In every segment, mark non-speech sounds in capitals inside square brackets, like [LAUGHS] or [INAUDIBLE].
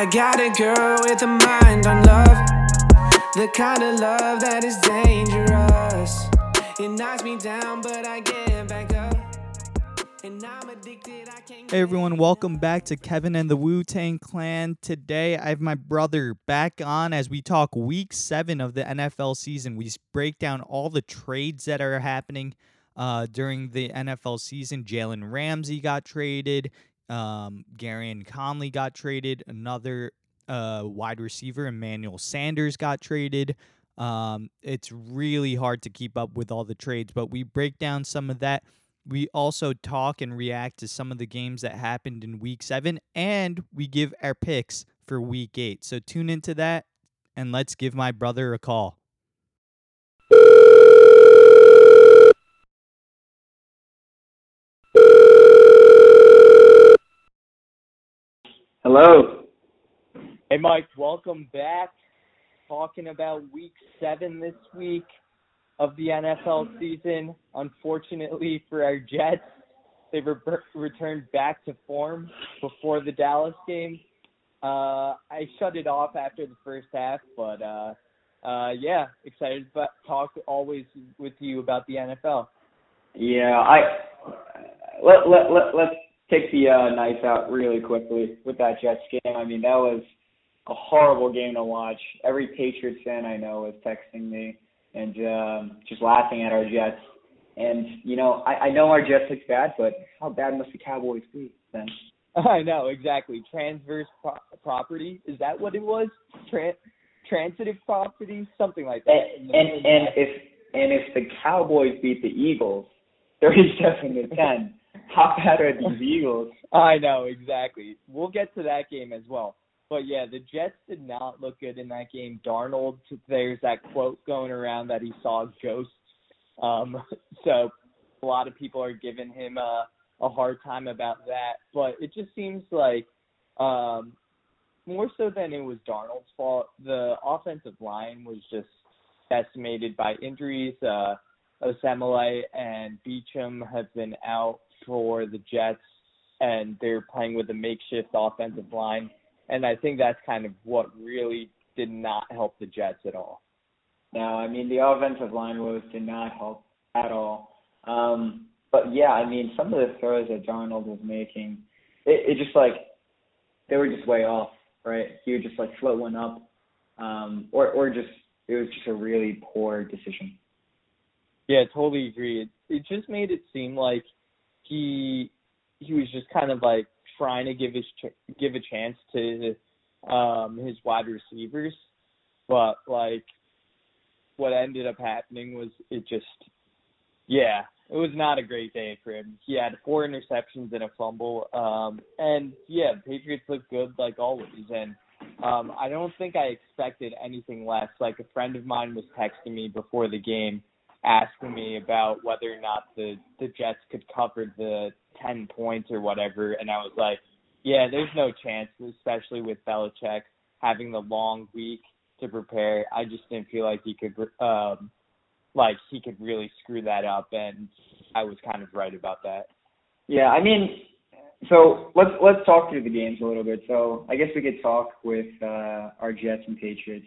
I got a girl with a mind on love, the kind of love that is dangerous. It knocks me down, but I get back up. And I'm addicted, I can't Hey everyone, welcome back to Kevin and the Wu Tang Clan. Today I have my brother back on as we talk week seven of the NFL season. We break down all the trades that are happening uh, during the NFL season. Jalen Ramsey got traded, um, Gareon Conley got traded, another uh, wide receiver, Emmanuel Sanders, got traded. Um, it's really hard to keep up with all the trades, but we break down some of that. We also talk and react to some of the games that happened in week seven, and we give our picks for week eight. So tune into that and let's give my brother a call. Hello. Hey, Mike, welcome back. Talking about week seven this week of the NFL season. Unfortunately for our Jets, they re- returned back to form before the Dallas game. Uh, I shut it off after the first half, but uh, uh, yeah, excited to talk always with you about the NFL. Yeah, I let let let let's take the uh, knife out really quickly with that Jets game. I mean, that was a horrible game to watch. Every Patriots fan I know was texting me and um, just laughing at our Jets. And you know, I, I know our Jets look bad, but how bad must the Cowboys be then? [LAUGHS] I know exactly. Transverse pro- property is that what it was? Tran- transitive property, something like that. And and, and if and if the Cowboys beat the Eagles, thirty-seven to ten, [LAUGHS] how bad are these [LAUGHS] Eagles? I know exactly. We'll get to that game as well. But yeah, the Jets did not look good in that game. Darnold, there's that quote going around that he saw ghosts. Um, [LAUGHS] so a lot of people are giving him a, a hard time about that. But it just seems like um, more so than it was Darnold's fault, the offensive line was just decimated by injuries. Uh, Osemele and Beachum have been out for the Jets, and they're playing with a makeshift offensive line. And I think that's kind of what really did not help the Jets at all. No, I mean the offensive line woes did not help at all. Um, but yeah, I mean some of the throws that Darnold was making, it, it just like they were just way off, right? He would just like float one up, um, or or just it was just a really poor decision. Yeah, totally agree. It, it just made it seem like he he was just kind of like trying to give his ch- give a chance to um his wide receivers, but like what ended up happening was it just yeah, it was not a great day for him. He had four interceptions and a fumble. Um and yeah, Patriots look good like always and um I don't think I expected anything less. Like a friend of mine was texting me before the game asking me about whether or not the the Jets could cover the 10 points or whatever and I was like, yeah, there's no chance, especially with Belichick having the long week to prepare. I just didn't feel like he could um like he could really screw that up and I was kind of right about that. Yeah, I mean, so let's let's talk through the games a little bit. So I guess we could talk with uh, our Jets and Patriots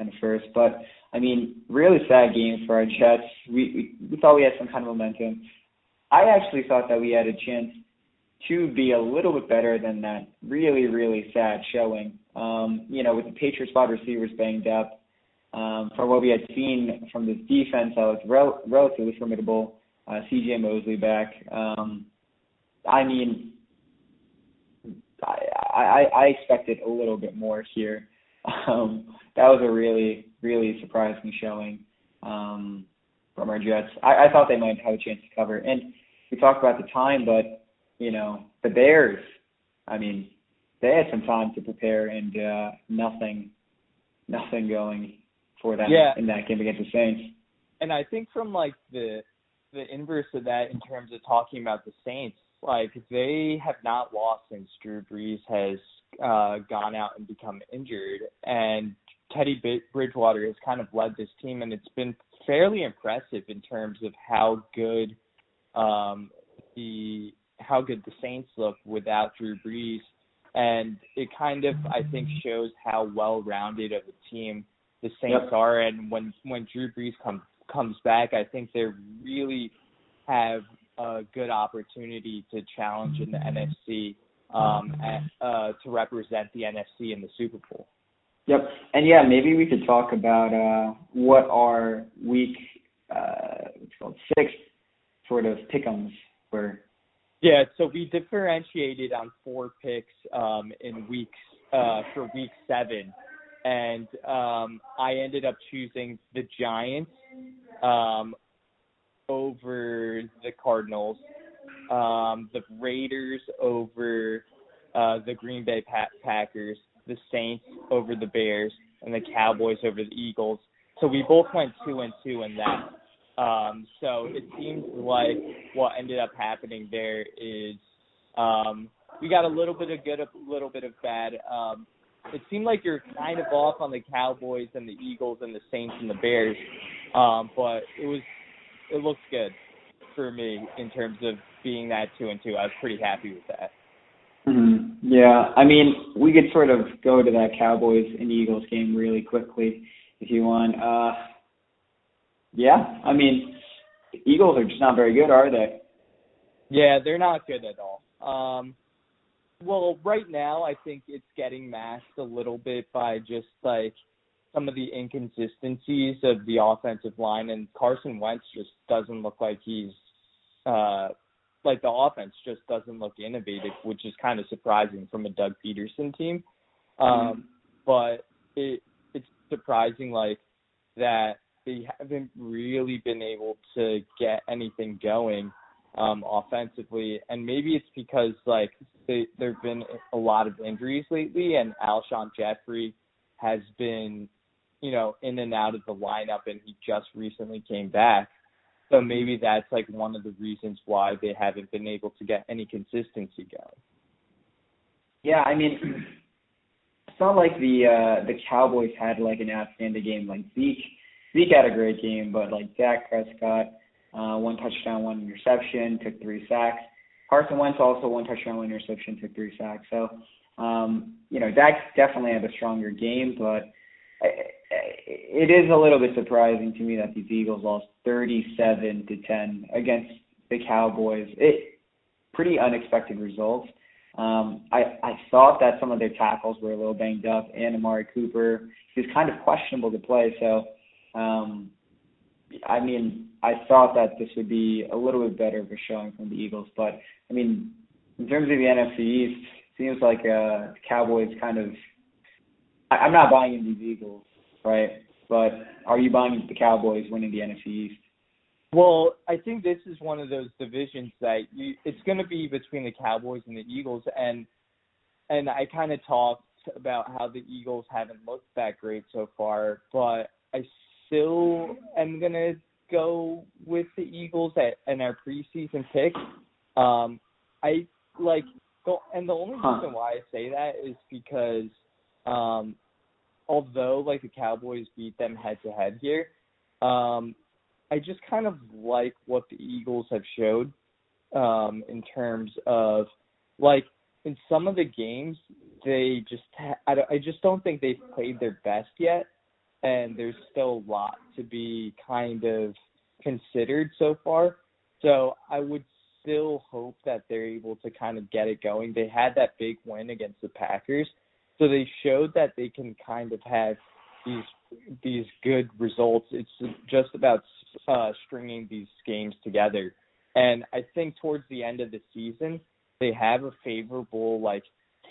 and first, but I mean, really sad game for our Jets. We, we we thought we had some kind of momentum. I actually thought that we had a chance to be a little bit better than that really really sad showing. Um, you know, with the Patriots wide receivers banged up, um, from what we had seen from this defense, that was rel- relatively formidable. Uh, C.J. Mosley back. Um, I mean, I, I I expected a little bit more here. [LAUGHS] Um, that was a really really surprising showing um, from our Jets. I, I thought they might have a chance to cover, and we talked about the time, but you know the Bears. I mean, they had some time to prepare, and uh, nothing nothing going for them Yeah. in that game against the Saints. and I think from like the the inverse of that in terms of talking about the Saints, like they have not lost since Drew Brees has uh gone out and become injured and Teddy B- Bridgewater has kind of led this team and it's been fairly impressive in terms of how good um the how good the Saints look without Drew Brees. and it kind of I think shows how well rounded of a team the Saints yep. are. And when when Drew Brees comes comes back, I think they really have a good opportunity to challenge in the NFC um, at, uh, to represent the NFC in the Super Bowl. Yep, and yeah, maybe we could talk about uh, what our week uh, what's called? Six sort of pickums were. Yeah, so we differentiated on four picks um, in weeks uh, for week seven, and um, I ended up choosing the Giants um, over the Cardinals, um, the Raiders over uh, the Green Bay Packers, the Saints over the Bears, and the Cowboys over the Eagles. So we both went two and two in that. Um, so it seems like what ended up happening there is um, we got a little bit of good, a little bit of bad. Um, it seemed like you're kind of off on the Cowboys and the Eagles and the Saints and the Bears, um, but it was it looks good for me in terms of being that two and two. I was pretty happy with that. Mm-hmm. Yeah, I mean, we could sort of go to that Cowboys and Eagles game really quickly if you want. Uh, yeah, I mean, Eagles are just not very good, are they? Yeah, they're not good at all. Um, well, right now, I think it's getting masked a little bit by just like some of the inconsistencies of the offensive line, and Carson Wentz just doesn't look like he's uh, like the offense just doesn't look innovative, which is kind of surprising from a Doug Pederson team. Um, mm-hmm. But it it's surprising like that they haven't really been able to get anything going um offensively and maybe it's because like they there've been a lot of injuries lately and Alshon Jeffery has been you know in and out of the lineup and he just recently came back so maybe that's like one of the reasons why they haven't been able to get any consistency going. Yeah, I mean, it's not like the uh the Cowboys had like an outstanding game. Like Zeke, Zeke had a great game, but like Dak Prescott, uh, one touchdown, one interception, took three sacks. Carson Wentz also one touchdown, one interception, took three sacks. So, um, you know, Dak definitely had a stronger game, but it is a little bit surprising to me that these Eagles lost 37 to 10 against the Cowboys. It pretty unexpected results. Um, I I thought that some of their tackles were a little banged up, and Amari Cooper was kind of questionable to play. So, um, I mean, I thought that this would be a little bit better of a showing from the Eagles, but I mean, in terms of the NFC East, seems like uh, the Cowboys kind of I, I'm not buying in these Eagles, right? But are you buying the Cowboys winning the NFC East? Well, I think this is one of those divisions that you, it's going to be between the Cowboys and the Eagles, and and I kind of talked about how the Eagles haven't looked that great so far, but I still am going to go with the Eagles at in our preseason pick. Um, I like, and the only reason why I say that is because um, although like the Cowboys beat them head to head here, um, I just kind of like what the Eagles have showed um, in terms of like in some of the games they just ha- I, I just don't think they've played their best yet, and there's still a lot to be kind of considered so far. So I would still hope that they're able to kind of get it going. They had that big win against the Packers, so they showed that they can kind of have these these good results. It's just about uh, stringing these games together. And I think towards the end of the season, they have a favorable like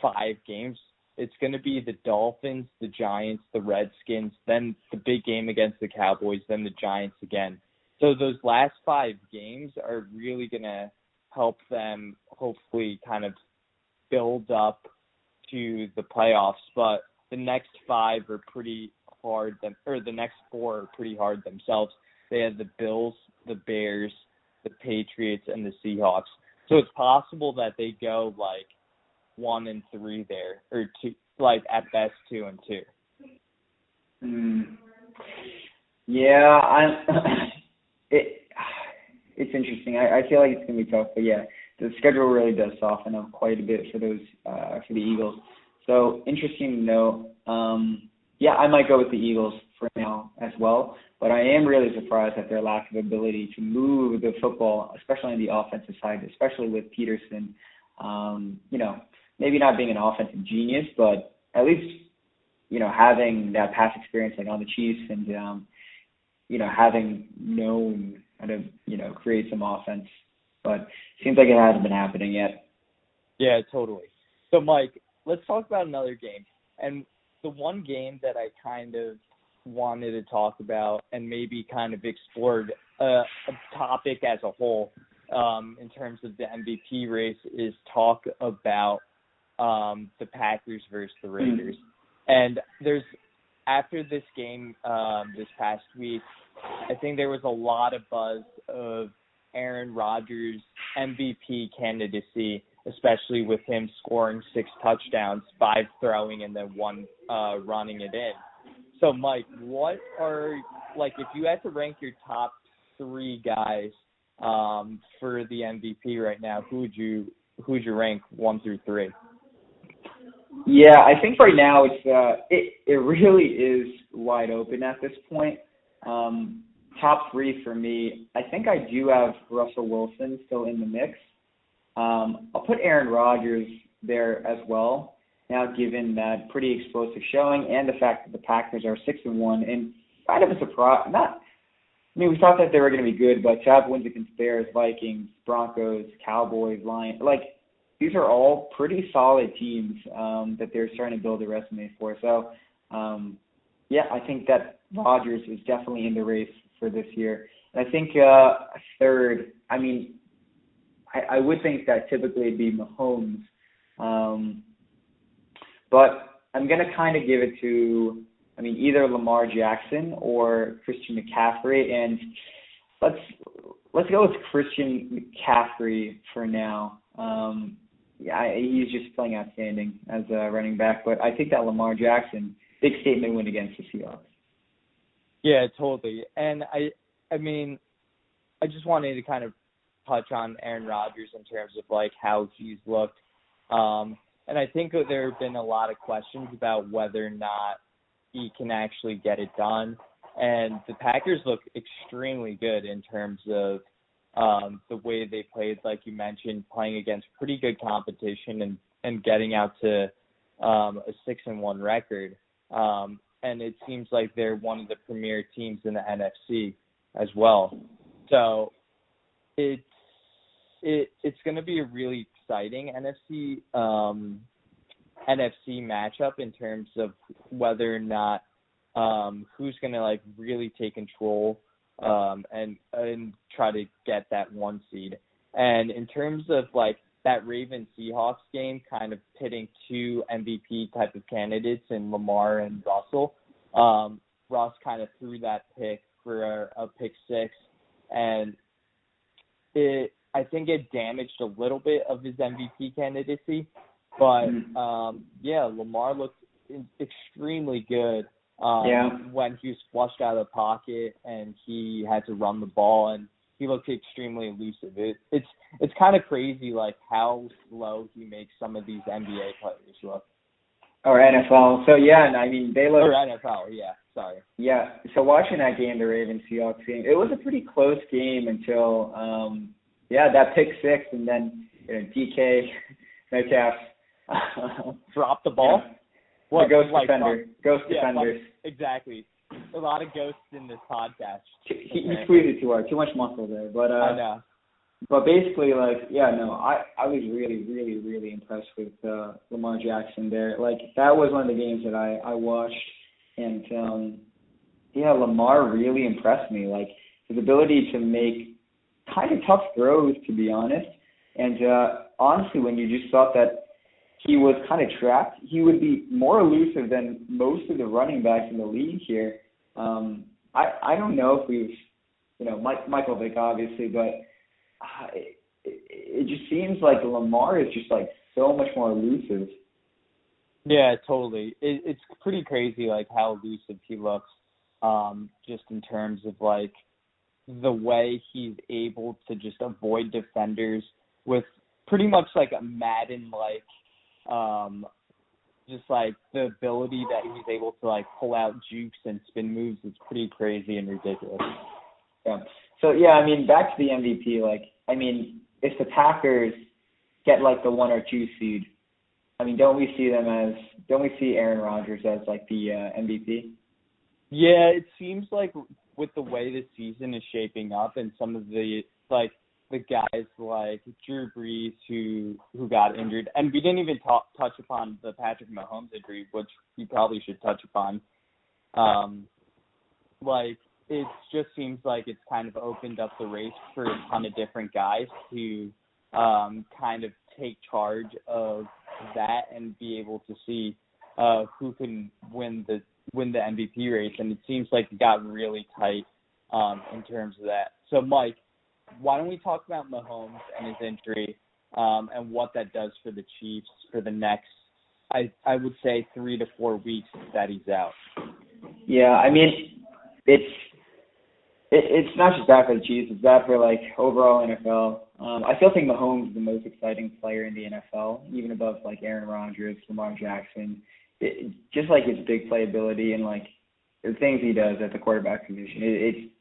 five games. It's going to be the Dolphins, the Giants, the Redskins, then the big game against the Cowboys, then the Giants again. So those last five games are really going to help them hopefully kind of build up to the playoffs, but the next five are pretty hard. Them or the next four are pretty hard themselves. They have the Bills, the Bears, the Patriots, and the Seahawks. So it's possible that they go like one and three there, or two, like at best two and two. Mm. Yeah, I'm. [LAUGHS] it [SIGHS] it's interesting. I, I feel like it's gonna be tough, but yeah, the schedule really does soften up quite a bit for those uh, for the Eagles. So interesting to know. Um, yeah, I might go with the Eagles for now as well. But I am really surprised at their lack of ability to move the football, especially on the offensive side, especially with Pederson. Um, you know, maybe not being an offensive genius, but at least you know having that past experience like on the Chiefs and um, you know having known how to you know create some offense. But it seems like it hasn't been happening yet. Yeah, totally. So Mike, let's talk about another game. And the one game that I kind of wanted to talk about and maybe kind of explored a, a topic as a whole um, in terms of the MVP race is talk about um, the Packers versus the Raiders. And there's after this game um, this past week, I think there was a lot of buzz of Aaron Rodgers MVP candidacy, especially with him scoring six touchdowns, five throwing, and then one uh, running it in. So, Mike, what are like if you had to rank your top three guys um, for the MVP right now? Who would you who would you rank one through three? Yeah, I think right now it's uh, it it really is wide open at this point. Um, top three for me, I think I do have Russell Wilson still in the mix. Um, I'll put Aaron Rodgers there as well now given that pretty explosive showing and the fact that the Packers are six and one and kind of a surprise. Not, I mean, we thought that they were going to be good, but to have wins against Bears, Vikings, Broncos, Cowboys, Lions, like these are all pretty solid teams um, that they're starting to build a resume for. So, um, yeah, I think that Rodgers is definitely in the race for this year. And I think uh, third, I mean, I, I would think that typically it'd be Mahomes. Um, but I'm going to kind of give it to, I mean, either Lamar Jackson or Christian McCaffrey. And let's let's go with Christian McCaffrey for now. Um, yeah, he's just playing outstanding as a running back. But I think that Lamar Jackson, big statement win against the Seahawks. Yeah, totally. And I, I mean, I just wanted to kind of touch on Aaron Rodgers in terms of like how he's looked. Um, and I think that there have been a lot of questions about whether or not he can actually get it done. And the Packers look extremely good in terms of um, the way they played, like you mentioned, playing against pretty good competition and and getting out to um, a six and one record. Um, and it seems like they're one of the premier teams in the NFC as well. So it's it it's going to be a really exciting NFC um, NFC matchup in terms of whether or not um, who's going to like really take control um, and and try to get that one seed. And in terms of like that Ravens Seahawks game, kind of pitting two MVP type of candidates in Lamar and Russell. Um, Russ kind of threw that pick for a, a pick six, and it I think it damaged a little bit of his MVP candidacy. But mm-hmm. um, yeah, Lamar looked extremely good um, yeah. when he was flushed out of the pocket and he had to run the ball and he looked extremely elusive. It, it's it's kind of crazy like how slow he makes some of these NBA players look. Or NFL. So yeah, and I mean they look. Or NFL, yeah. Sorry. Yeah. So watching that game, the Ravens Seahawks game, it was a pretty close game until um yeah, that pick six, and then you know, DK [LAUGHS] Metcalf [LAUGHS] drop the ball. Yeah. What the ghost like, defender? ghost yeah, defenders. exactly. A lot of ghosts in this podcast. He, he tweeted too hard, too much muscle there. But uh, I know. But basically, like, yeah, no, I I was really, really, really impressed with uh, Lamar Jackson there. Like, that was one of the games that I I watched, and um, yeah, Lamar really impressed me. Like his ability to make kind of tough throws, to be honest. And uh, honestly, when you just thought that he was kind of trapped, he would be more elusive than most of the running backs in the league here. Um, I I don't know if we've, you know, Mike, Michael Vick obviously, but uh, it, it just seems like Lamar is just like so much more elusive. Yeah, totally. It, it's pretty crazy like how elusive he looks, um, just in terms of like the way he's able to just avoid defenders with pretty much like a Madden like um just like the ability that he's able to like pull out jukes and spin moves is pretty crazy and ridiculous. Yeah. So yeah, I mean back to the MVP, like I mean, if the Packers get like the one or two seed, I mean, don't we see them as don't we see Aaron Rodgers as like the uh, MVP? Yeah, it seems like with the way the season is shaping up and some of the like the guys like Drew Brees who who got injured, and we didn't even talk, touch upon the Patrick Mahomes injury, which we probably should touch upon. Um, like it just seems like it's kind of opened up the race for a ton of different guys to um, kind of take charge of that and be able to see uh, who can win the win the MVP race, and it seems like it got really tight um, in terms of that. So, Mike, why don't we talk about Mahomes and his injury um, and what that does for the Chiefs for the next, I I would say three to four weeks that he's out. Yeah, I mean, it's it, it's not just bad for the Chiefs; it's bad for like overall NFL. Um, I still think Mahomes is the most exciting player in the NFL, even above like Aaron Rodgers, Lamar Jackson. It, just like his big playability and like the things he does at the quarterback position, it, it's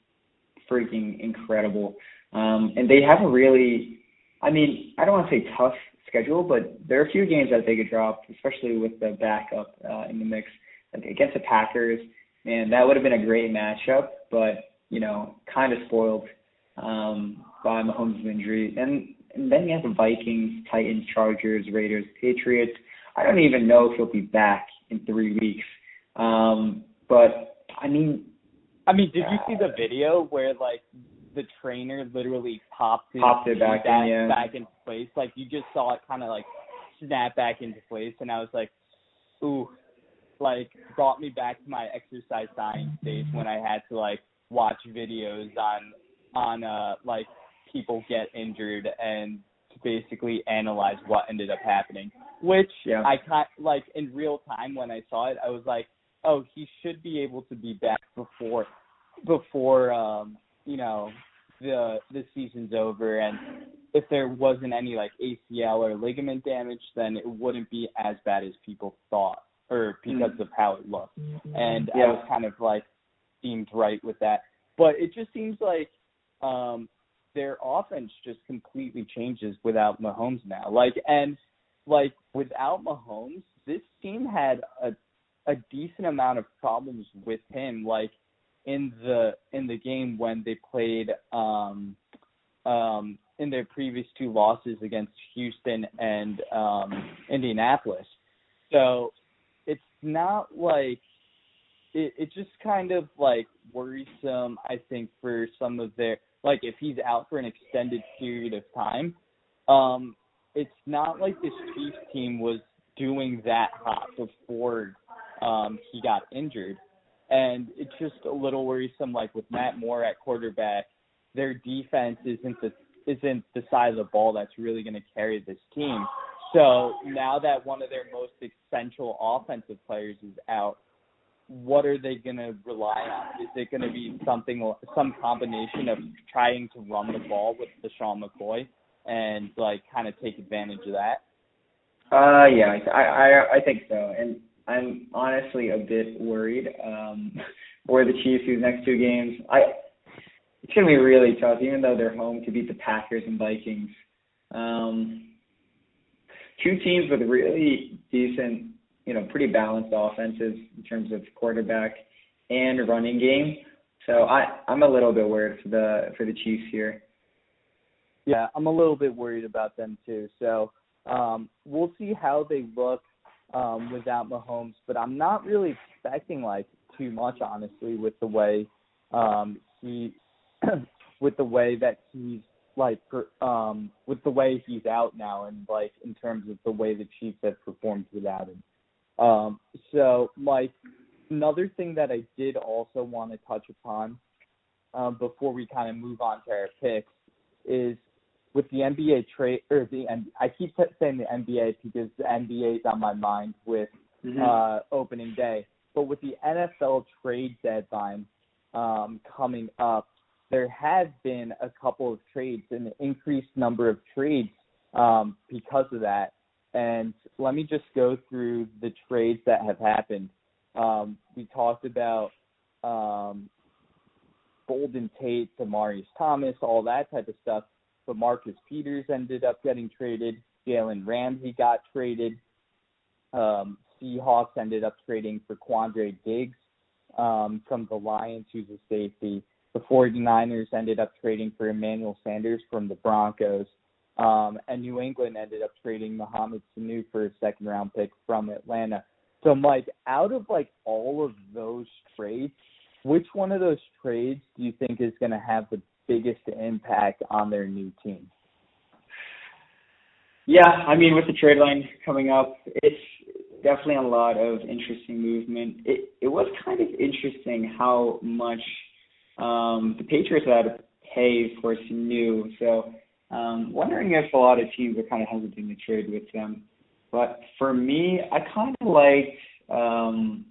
freaking incredible. Um, and they have a really, I mean, I don't want to say tough schedule, but there are a few games that they could drop, especially with the backup uh, in the mix like against the Packers. And that would have been a great matchup, but you know, kind of spoiled um, by Mahomes' injury. And, and then you have the Vikings, Titans, Chargers, Raiders, Patriots. I don't even know if he'll be back in three weeks. Um, but I mean, I mean, did you see the video where like the trainer literally popped it, popped it back, back, in, yeah. back into place? Like you just saw it kind of like snap back into place, and I was like, ooh, like brought me back to my exercise science days when I had to like watch videos on on uh like people get injured and to basically analyze what ended up happening. Which yeah. I kind like in real time when I saw it, I was like, oh, he should be able to be back before before um you know the the season's over and if there wasn't any like ACL or ligament damage then it wouldn't be as bad as people thought or because mm. of how it looked. And yeah. I was kind of like seemed right with that. But it just seems like um their offense just completely changes without Mahomes now. Like and like without Mahomes, this team had a a decent amount of problems with him like in the in the game when they played um um in their previous two losses against Houston and um Indianapolis. So it's not like it, it just kind of like worrisome I think for some of their like if he's out for an extended period of time, um, it's not like this Chiefs team was doing that hot before um he got injured. And it's just a little worrisome like with Matt Moore at quarterback, their defense isn't the isn't the side of the ball that's really gonna carry this team. So now that one of their most essential offensive players is out, what are they going to rely on? Is it going to be something, some combination of trying to run the ball with LeSean McCoy and like kind of take advantage of that? Uh, yeah, I I I think so, and I'm honestly a bit worried um, for the Chiefs these next two games. I it's gonna be really tough, even though they're home to beat the Packers and Vikings. Um, two teams with really decent you know, pretty balanced offenses in terms of quarterback and running game. So I I'm a little bit worried for the for the Chiefs here. Yeah, I'm a little bit worried about them too. So um, we'll see how they look um, without Mahomes, but I'm not really expecting like too much, honestly, with the way um, he [CLEARS THROAT] with the way that he's like um, with the way he's out now, and like in terms of the way the Chiefs have performed without him. Um, so, Mike, another thing that I did also want to touch upon um, before we kind of move on to our picks is with the NBA trade or the I keep saying the NBA because the NBA is on my mind with mm-hmm. uh, opening day, but with the NFL trade deadline um, coming up, there have been a couple of trades, and an increased number of trades um, because of that. And let me just go through the trades that have happened. Um, we talked about um, Golden Tate Demaryius Thomas, all that type of stuff. But Marcus Peters ended up getting traded. Jalen Ramsey got traded. Um, Seahawks ended up trading for Quandre Diggs um, from the Lions, who's a safety. The 49ers ended up trading for Emmanuel Sanders from the Broncos. Um, and New England ended up trading Mohamed Sanu for a second round pick from Atlanta. So, Mike, out of like all of those trades, which one of those trades do you think is going to have the biggest impact on their new team? Yeah, I mean, with the trade line coming up, it's definitely a lot of interesting movement. It it was kind of interesting how much um, the Patriots had to pay for Sanu. So, um, wondering if a lot of teams are kind of hesitant to trade with them. But for me, I kind of liked. Um,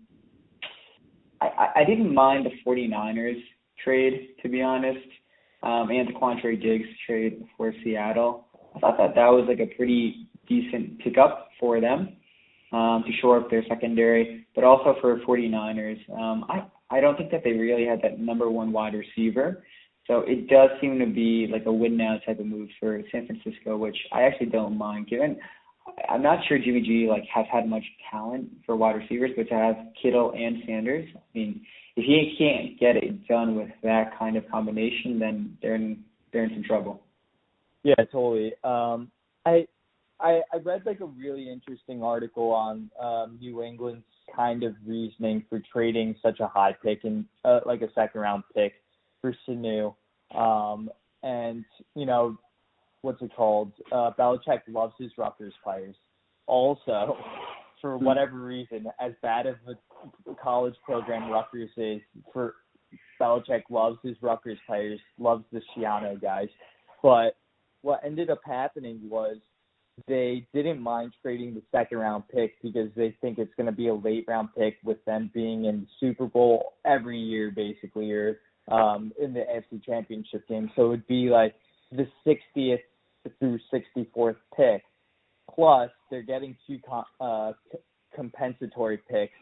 I, I didn't mind the 49ers trade, to be honest, um, and the Quandre Diggs trade for Seattle. I thought that that was like a pretty decent pickup for them um, to shore up their secondary, but also for 49ers. Um, I I don't think that they really had that number one wide receiver. So it does seem to be like a win now type of move for San Francisco, which I actually don't mind given I'm not sure Jimmy G like has had much talent for wide receivers, but to have Kittle and Sanders, I mean, if he can't get it done with that kind of combination, then they're in they're in some trouble. Yeah, totally. Um, I I I read like a really interesting article on um, New England's kind of reasoning for trading such a high pick and uh, like a second round pick for Sanu. Um, and you know what's it called? Uh, Belichick loves his Rutgers players. Also, [LAUGHS] for hmm. whatever reason, as bad of a college program Rutgers is, for Belichick loves his Rutgers players, loves the Schiano guys. But what ended up happening was they didn't mind trading the second round pick because they think it's going to be a late round pick with them being in the Super Bowl every year, basically, or um, in the AFC Championship game. So it would be like the 60th through 64th pick. Plus, they're getting two uh, compensatory picks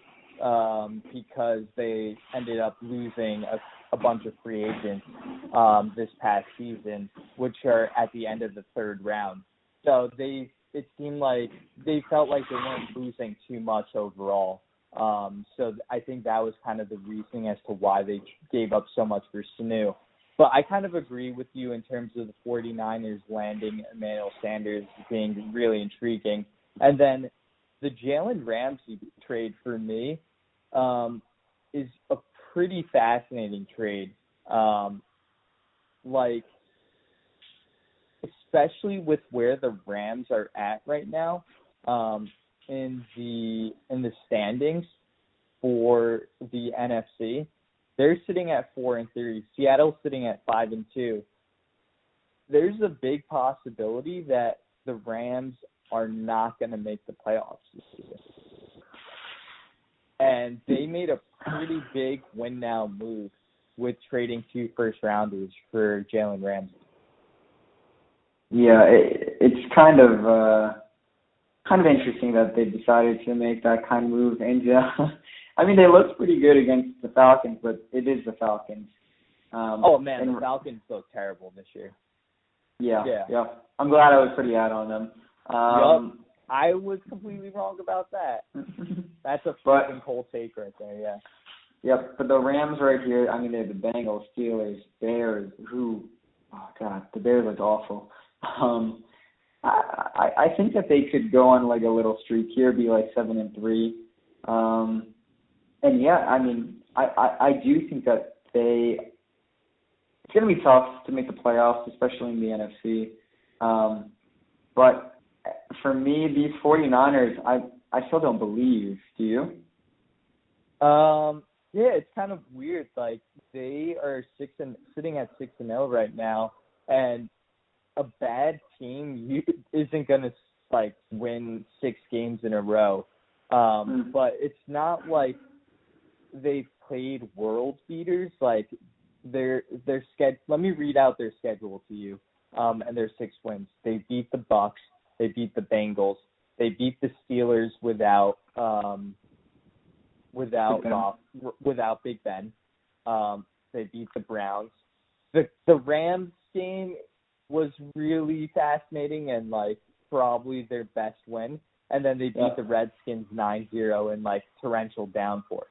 um, because they ended up losing a, a bunch of free agents um, this past season, which are at the end of the third round. So they it seemed like they felt like they weren't losing too much overall. Um, so I think that was kind of the reasoning as to why they gave up so much for Sanu. But I kind of agree with you in terms of the 49ers landing Emmanuel Sanders being really intriguing. And then the Jalen Ramsey trade for me um, is a pretty fascinating trade. Um, like, especially with where the Rams are at right now um, in the in the standings for the NFC. They're sitting at four and three. Seattle's sitting at five and two. There's a big possibility that the Rams are not going to make the playoffs this season. And they made a pretty big win now move with trading two first rounders for Jalen Ramsey. Yeah, it, it's kind of uh kind of interesting that they decided to make that kind of move and uh [LAUGHS] I mean, they looked pretty good against the Falcons, but it is the Falcons. Um, oh man, and, the Falcons look terrible this year. Yeah, yeah, yeah. I'm glad I was pretty out on them. Um, yep. I was completely wrong about that. [LAUGHS] That's a fucking cold take right there. Yeah. Yep, but the Rams right here. I mean, they're the Bengals, Steelers, Bears. Who? Oh God, the Bears look awful. Um, I, I think that they could go on like a little streak here, be like seven and three. Um, and yeah, I mean, I, I, I do think that they it's going to be tough to make the playoffs, especially in the NFC. Um, but for me, these 49ers, I I still don't believe. Do you? Um, yeah, it's kind of weird. Like they are six and sitting at six and zero oh right now, and a bad team [LAUGHS] isn't going to like win six games in a row. Um, mm. but it's not like they've played world beaters, like their their schedule. Let me read out their schedule to you. um, and their six wins. They beat the Bucs. They beat the Bengals. They beat the Steelers without um, without Goff, without Big Ben. Um, they beat the Browns. The the Rams game was really fascinating and like probably their best win. And then they beat Yeah. the Redskins 9-0 in like torrential downpour.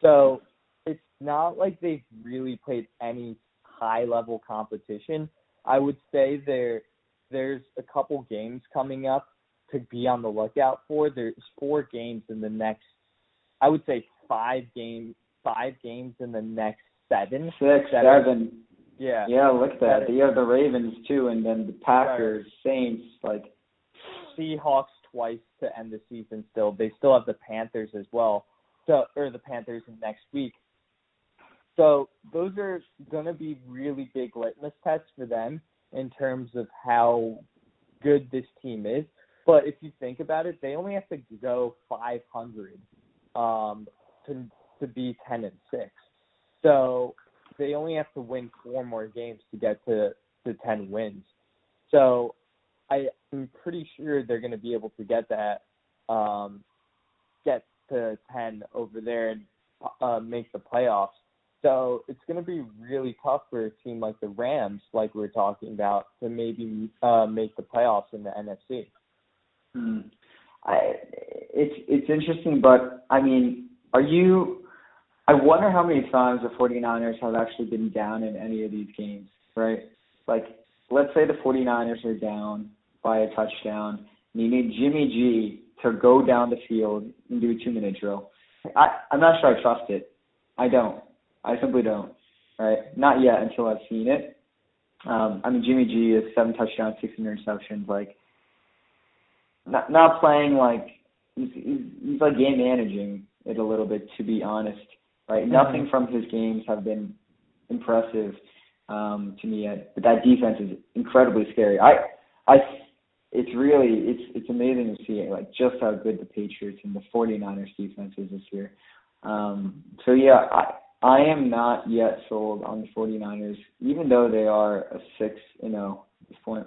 So it's not like they've really played any high level competition. I would say there there's a couple games coming up to be on the lookout for. There's four games in the next I would say five game five games in the next seven. Six, That- seven. Yeah. Yeah, look at that. That- You have the Ravens too, and then the Packers, Saints. Like, Seahawks twice to end the season still. They still have the Panthers as well. So or the Panthers next week. So those are gonna be really big litmus tests for them in terms of how good this team is. But if you think about it, they only have to go 500 um, to to be 10 and six. So they only have to win four more games to get to to 10 wins. So I I'm pretty sure they're going to be able to get that, um, get to 10 over there and uh, make the playoffs. So it's going to be really tough for a team like the Rams, like we were talking about, to maybe uh, make the playoffs in the NFC. hmm. I, it's it's interesting, but I mean, are you? I wonder how many times the 49ers have actually been down in any of these games, right? Like, let's say the 49ers are down by a touchdown, and you need Jimmy G to go down the field and do a two-minute drill. I I'm not sure I trust it. I don't. I simply don't. Right? Not yet until I've seen it. Um, I mean, Jimmy G is seven touchdowns, six interceptions. Like, not not playing like he's, he's, he's like game managing it a little bit, to be honest. Right? Mhm. Nothing from his games have been impressive um, to me yet. But that defense is incredibly scary. I I it's really it's it's amazing to see like just how good the Patriots and the 49ers defense is this year. Um, so yeah, I I am not yet sold on the 49ers, even though they are a six and zero at this point.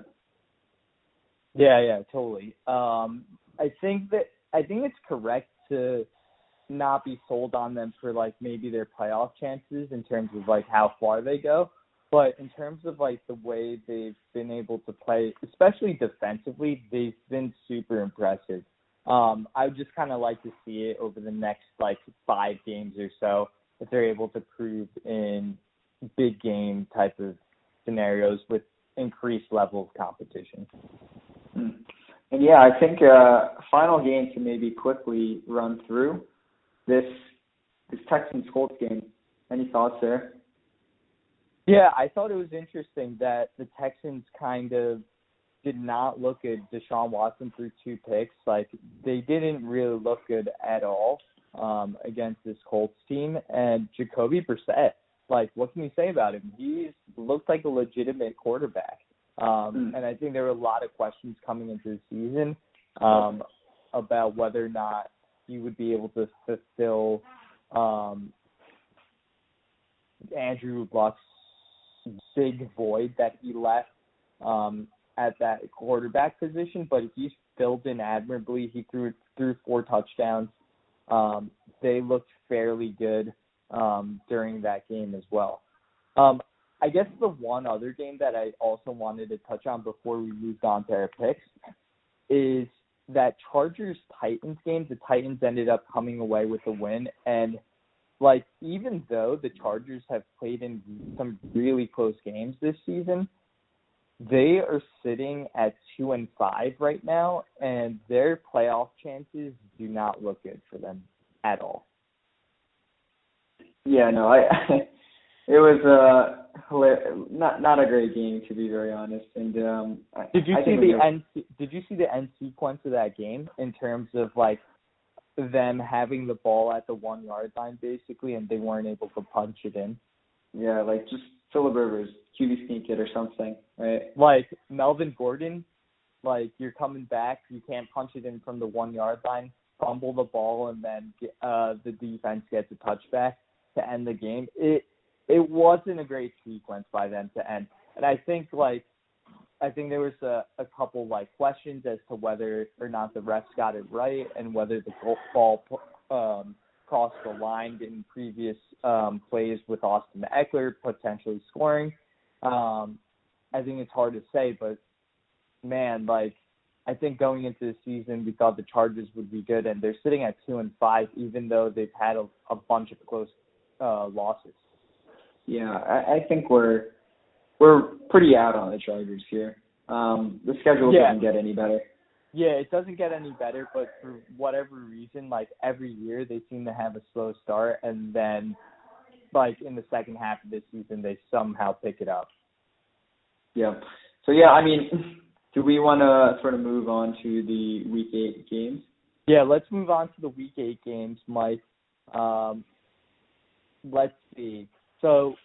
Yeah, yeah, totally. Um, I think that I think it's correct to not be sold on them for like maybe their playoff chances in terms of like how far they go, but in terms of like the way they've been able to play, especially defensively, they've been super impressive. Um, I would just kind of like to see it over the next like five games or so if they're able to prove in big game type of scenarios with increased level of competition. Hmm. And yeah, I think uh, final game to maybe quickly run through this this Texans Colts game. Any thoughts there? Yeah, I thought it was interesting that the Texans kind of did not look good. Deshaun Watson threw two picks. Like they didn't really look good at all um, against this Colts team. And Jacoby Brissett, like what can you say about him? He looked like a legitimate quarterback. Um, Hmm. and I think there were a lot of questions coming into the season um, about whether or not he would be able to fulfill um, Andrew Luck's big void that he left um, at that quarterback position, but he's filled in admirably. He threw threw four touchdowns. Um, they looked fairly good um, during that game as well. Um, I guess the one other game that I also wanted to touch on before we moved on to our picks is that Chargers Titans game. The Titans ended up coming away with a win, and like even though the Chargers have played in some really close games this season, they are sitting at two and five right now, and their playoff chances do not look good for them at all. Yeah, no, I [LAUGHS] it was uh not not a great game to be very honest. And um Did you I see the end? Did you see the end sequence of that game in terms of like them having the ball at the one yard line basically, and they weren't able to punch it in? Yeah, like just Philip Rivers, QB sneak it or something, right? Like Melvin Gordon, like you're coming back, you can't punch it in from the one yard line, fumble the ball, and then uh, the defense gets a touchback to end the game. It it wasn't a great sequence by them to end, and I think like I think there was a, a couple like questions as to whether or not the refs got it right and whether the goal, ball um, crossed the line in previous um, plays with Austin Ekeler potentially scoring. Um, I think it's hard to say, but man, like I think going into the season, we thought the Chargers would be good, and they're sitting at two and five, even though they've had a, a bunch of close uh, losses. Yeah, I, I think we're we're pretty out on the Chargers here. Um, the schedule Yeah. doesn't get any better. Yeah, it doesn't get any better, but for whatever reason, like every year they seem to have a slow start, and then like in the second half of this season, they somehow pick it up. Yeah. So yeah, I mean, do we want to sort of move on to the week eight games? Yeah, let's move on to the week eight games, Mike. Um, let's see. So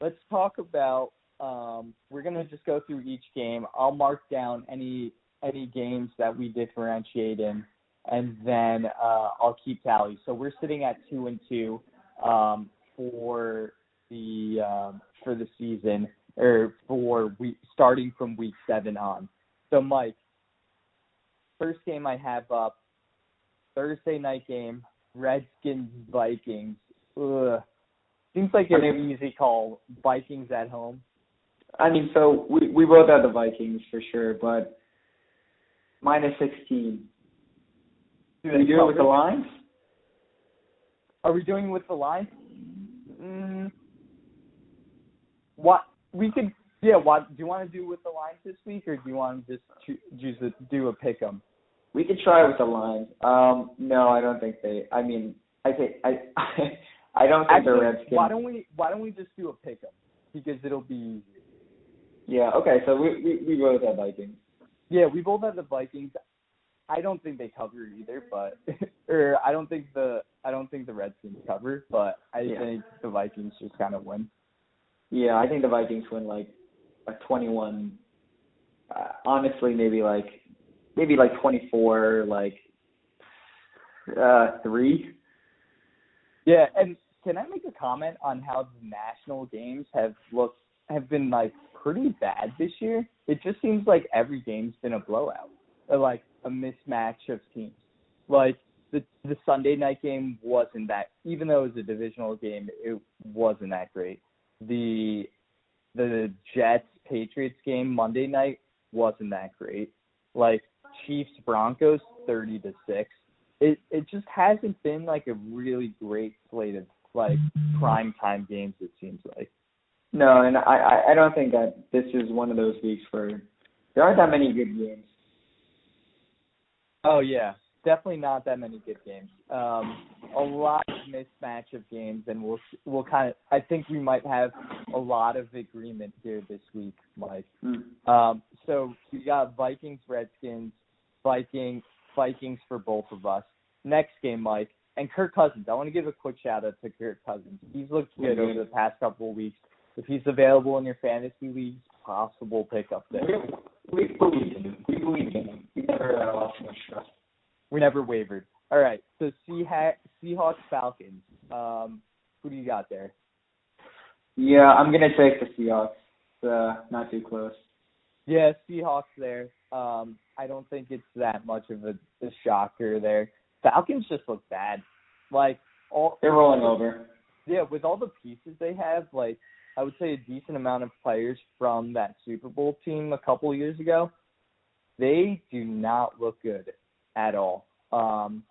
let's talk about. Um, we're gonna just go through each game. I'll mark down any any games that we differentiate in, and then uh, I'll keep tally. So we're sitting at two and two um, for the um, for the season, or for week starting from week seven on. So Mike, first game I have up Thursday night game, Redskins Vikings. Ugh. Seems like an easy call. Vikings at home. I mean, so we we both had the Vikings for sure, but minus sixteen. Do we do it with the lines? Are we doing with the line? Mm, what we could? Yeah. What do you want to do with the lines this week, or do you want to just choo- choose to do a pick 'em? We could try with the lines. Um, no, I don't think they. I mean, I think I [LAUGHS] I don't think the Actually, Redskins. why don't we? Why don't we just do a pick 'em? Because it'll be easier. Yeah. Okay. So we we we both have Vikings. Yeah, we both have the Vikings. I don't think they cover either, but [LAUGHS] or I don't think the I don't think the Redskins cover, but I Yeah. think the Vikings just kind of win. Yeah, I think the Vikings win like a 21. Uh, honestly, maybe like maybe like 24, like uh three. Yeah, and can I make a comment on how the national games have looked have been like pretty bad this year? It just seems like every game's been a blowout, or like a mismatch of teams. Like the the Sunday night game wasn't that, even though it was a divisional game, it wasn't that great. The the Jets Patriots game Monday night wasn't that great. Like Chiefs Broncos thirty to six. It it just hasn't been like a really great slate of like prime time games. It seems like. No, and I I- don't think that this is one of those weeks where there aren't that many good games. Oh yeah, definitely not that many good games. Um, a lot of mismatch of games, and we'll we'll kind of. I think we might have a lot of agreement here this week, Mike. Mm. Um, so we got Vikings, Redskins, Viking, Vikings for both of us. Next game, Mike, and Kirk Cousins. I want to give a quick shout out to Kirk Cousins. He's looked good over the past couple of weeks. If he's available in your fantasy leagues, possible pickup there. We, we believe in him. We believe in him. We never uh, lost much trust. We never wavered. All right, so Seah- Seahawks Falcons. Um, who do you got there? Yeah, I'm gonna take the Seahawks. Uh, not too close. Yeah, Seahawks there. Um, I don't think it's that much of a, a shocker there. Falcons just look bad. Like all They're rolling over. yeah, with all the pieces they have, like I would say a decent amount of players from that Super Bowl team a couple years ago, they do not look good at all. Um,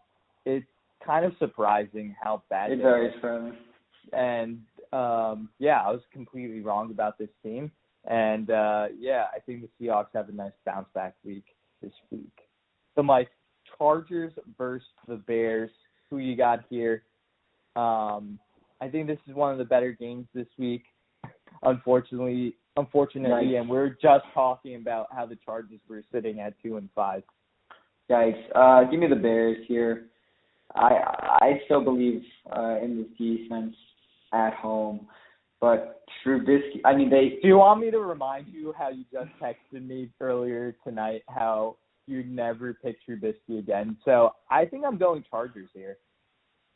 it's kind of surprising how bad It they varies from. And um, yeah, I was completely wrong about this team. And uh, yeah, I think the Seahawks have a nice bounce back week this week. So Mike, Chargers versus the Bears. Who you got here? Um, I think this is one of the better games this week. Unfortunately, unfortunately, Nice. and we're just talking about how the Chargers were sitting at two and five. Yikes. Uh, give me the Bears here. I I still believe uh, in this defense at home, but Trubisky. I mean, they. Do you want me to remind you how you just texted me earlier tonight how you never pick Trubisky again? So I think I'm going Chargers here.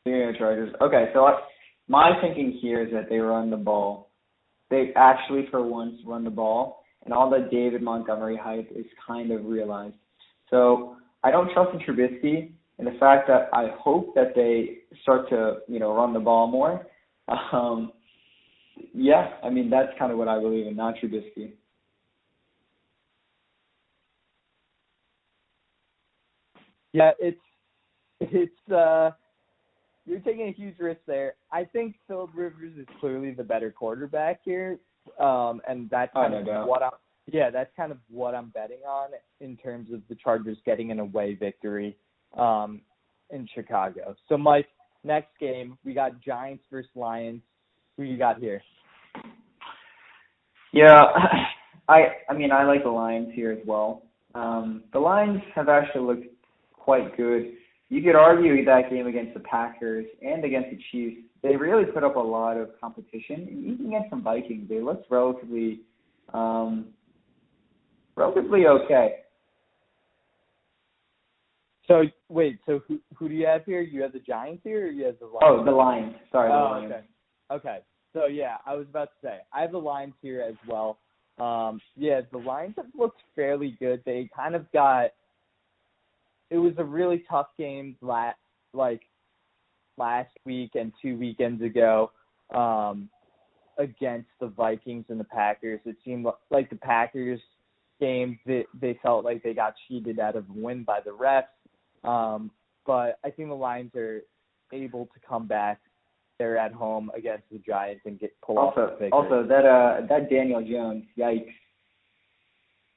Yeah, Chargers. Okay, so I, my thinking here is that they run the ball. They actually, for once, run the ball, and all the David Montgomery hype is kind of realized. So I don't trust in Trubisky, and the fact that I hope that they start to you know run the ball more. [LAUGHS] Um, yeah, I mean that's kind of what I believe in, not Trubisky. Yeah, it's it's uh you're taking a huge risk there. I think Philip Rivers is clearly the better quarterback here, um, and that's kind oh, no of what I'm. Yeah, that's kind of what I'm betting on in terms of the Chargers getting an away victory um, in Chicago. So, Mike, next game we got Giants versus Lions. Who you got here? Yeah, I I mean I like the Lions here as well. Um, the Lions have actually looked quite good you could argue that game against the Packers and against the Chiefs, they really put up a lot of competition. even against some Vikings, they looked relatively, um, relatively okay. So wait, so who who do you have here? You have the Giants here, or you have the Lions? Oh, the Lions. Sorry, the oh, Lions. Okay. Okay. So yeah, I was about to say I have the Lions here as well. Um, yeah, the Lions have looked fairly good. They kind of got it was a really tough game last like last week and two weekends ago um, against the Vikings and the Packers. It seemed like the Packers game they they felt like they got cheated out of a win by the refs. Um, but I think the Lions are able to come back. They're at home against the Giants and get pull also, off the victory. Also, that uh that Daniel Jones, yikes.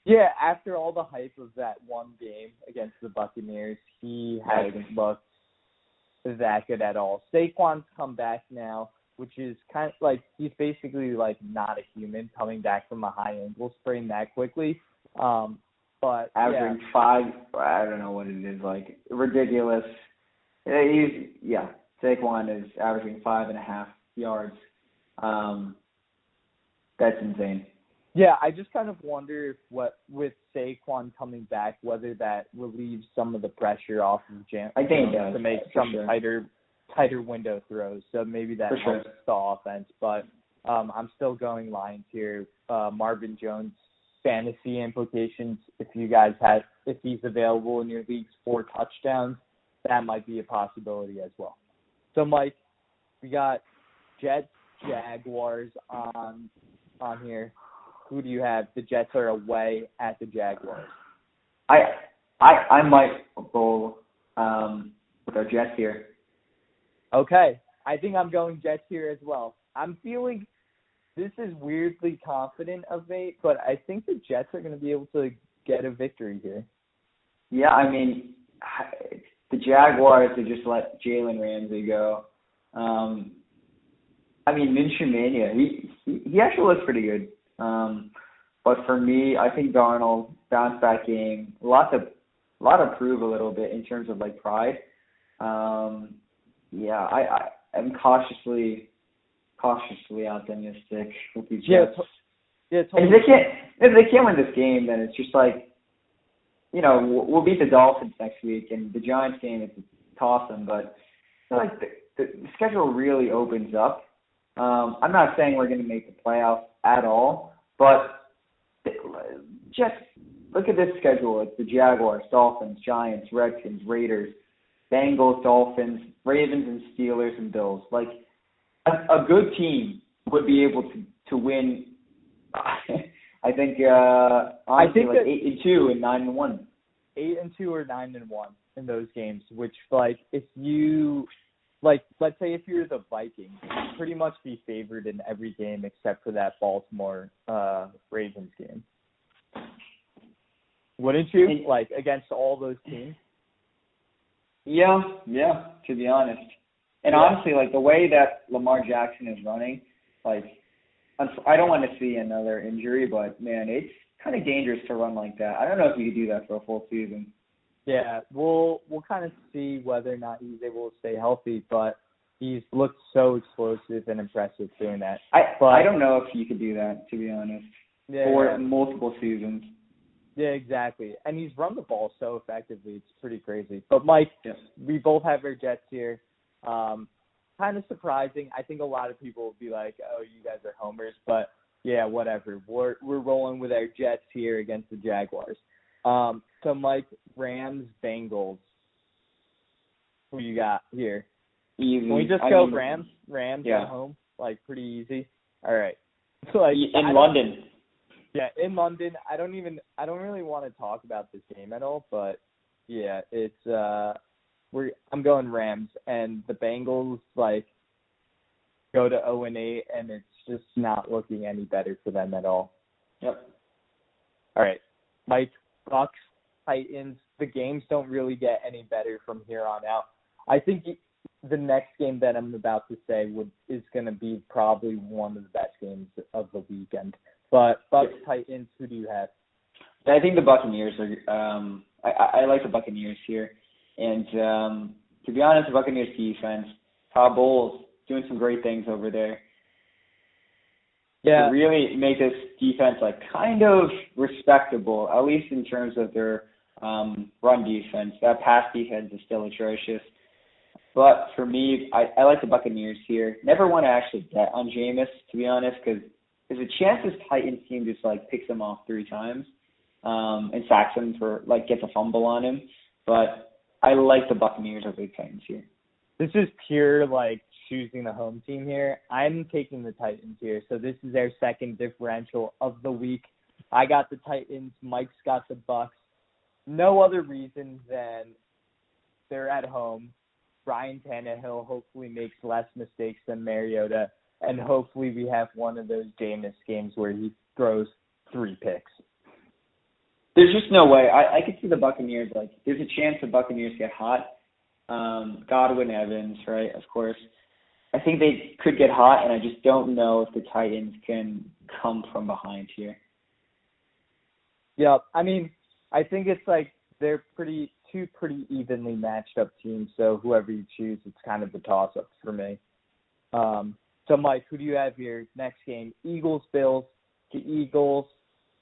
Yeah, after all the hype of that one game against the Buccaneers, he hasn't looked that good at all. Saquon's come back now, which is kind of like he's basically like not a human coming back from a high ankle sprain that quickly. Um, but averaging yeah. five, I don't know what it is like ridiculous. He's yeah, Saquon is averaging five and a half yards. Um, that's insane. Yeah, I just kind of wonder if what with Saquon coming back, whether that relieves some of the pressure off of Jam I think it does, to make some sure. tighter tighter window throws. So maybe that For helps sure. the offense. But um I'm still going Lions here. Uh Marvin Jones fantasy implications if you guys had if he's available in your leagues for touchdowns, that might be a possibility as well. So Mike, we got Jets Jaguars on on here who do you have? The Jets are away at the Jaguars. I I I might go um, with our Jets here. Okay, I think I'm going Jets here as well. I'm feeling this is weirdly confident of me, but I think the Jets are going to be able to get a victory here. Yeah, I mean the Jaguars have just let Jalen Ramsey go. Um, I mean Minshew Mania. He, he he actually looks pretty good. Um, but for me, I think Darnold bounce back game, a lot to a lot to prove a little bit in terms of like pride. Um, yeah, I, I am cautiously cautiously optimistic with these Yeah, Jets. to- yeah, And if they can't if they can't win this game, then it's just like, you know, we'll, we'll beat the Dolphins next week, and the Giants game is toss them. But like the, the, the schedule really opens up. Um, I'm not saying we're going to make the playoffs at all, but just look at this schedule. It's the Jaguars, Dolphins, Giants, Redskins, Raiders, Bengals, Dolphins, Ravens, and Steelers and Bills. Like a, a good team would be able to to win. [LAUGHS] I think uh honestly think like eight and two and nine and one. eight and two or nine and one in those games. Which like if you like let's say if you're the Vikings, you'd pretty much be favored in every game except for that Baltimore uh Ravens game. Wouldn't you? And- Like against all those teams? Yeah, yeah. To be honest, and Yeah. honestly, like the way that Lamar Jackson is running, like I don't want to see another injury, but man, it's kind of dangerous to run like that. I don't know if you could do that for a full season. Yeah, we'll we'll kind of see whether or not he's able to stay healthy, but he's looked so explosive and impressive doing that. I But- I don't know if you could do that to be honest, Yeah, for multiple seasons. yeah, exactly. And he's run the ball so effectively; it's pretty crazy. But Mike, Yes. we both have our Jets here. Um, kind of surprising. I think a lot of people will be like, "Oh, you guys are homers," but yeah, whatever. We're we're rolling with our Jets here against the Jaguars. Um, so Mike, Rams, Bengals. Who you got here? Easy. Can we just go Rams? Rams yeah. at home, like pretty easy. All right. So [LAUGHS] like in London. Yeah, in London. I don't even. I don't really want to talk about this game at all, but yeah, it's uh, we're. I'm going Rams, and the Bengals like go to 0 and 8, and it's just not looking any better for them at all. Yep. All right, Mike, Bucs, Titans. The games don't really get any better from here on out. I think the next game that I'm about to say would is going to be probably one of the best games of the weekend. But Bucs, Titans. Who do you have? I think the Buccaneers are. Um, I, I like the Buccaneers here, and um, to be honest, the Buccaneers defense, Todd Bowles doing some great things over there. Yeah, To really make this defense like kind of respectable, at least in terms of their um, run defense. That pass defense is still atrocious. But for me, I, I like the Buccaneers here. Never want to actually bet on Jameis, to be honest, because there's a chance this Titans team just like picks him off three times um, and sacks him for like gets a fumble on him. But I like the Buccaneers over the Titans here. this is pure like choosing the home team here. I'm taking the Titans here, so this is their second differential of the week. I got the Titans. Mike's got the Bucs. No other reason than they're at home. Ryan Tannehill hopefully makes less mistakes than Mariota, and hopefully we have one of those Jameis games where he throws three picks. There's just no way. I, I could see the Buccaneers like there's a chance the Buccaneers get hot. Um, Godwin Evans, right? Of course. I think they could get hot, and I just don't know if the Titans can come from behind here. Yeah, I mean, I think it's like they're pretty two pretty evenly matched up teams. So whoever you choose, it's kind of a toss up for me. Um, so Mike, who do you have here? Next game, Eagles Bills. The Eagles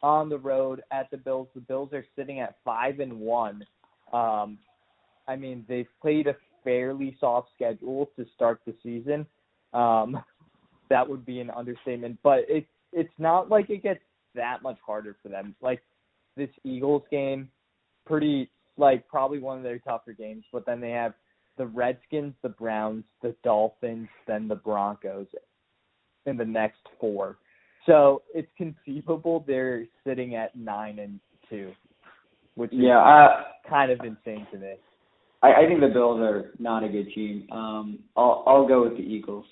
on the road at the Bills. The Bills are sitting at five and one. Um, I mean, they've played a fairly soft schedule to start the season. Um, [LAUGHS] that would be an understatement, but it's it's not like it gets that much harder for them. Like this Eagles game, pretty like probably one of their tougher games. But then they have the Redskins, the Browns, the Dolphins, then the Broncos in the next four. So it's conceivable they're sitting at nine and two, which is Yeah, I kind of insane to me. I, I think the Bills are not a good team. Um, I'll I'll go with the Eagles.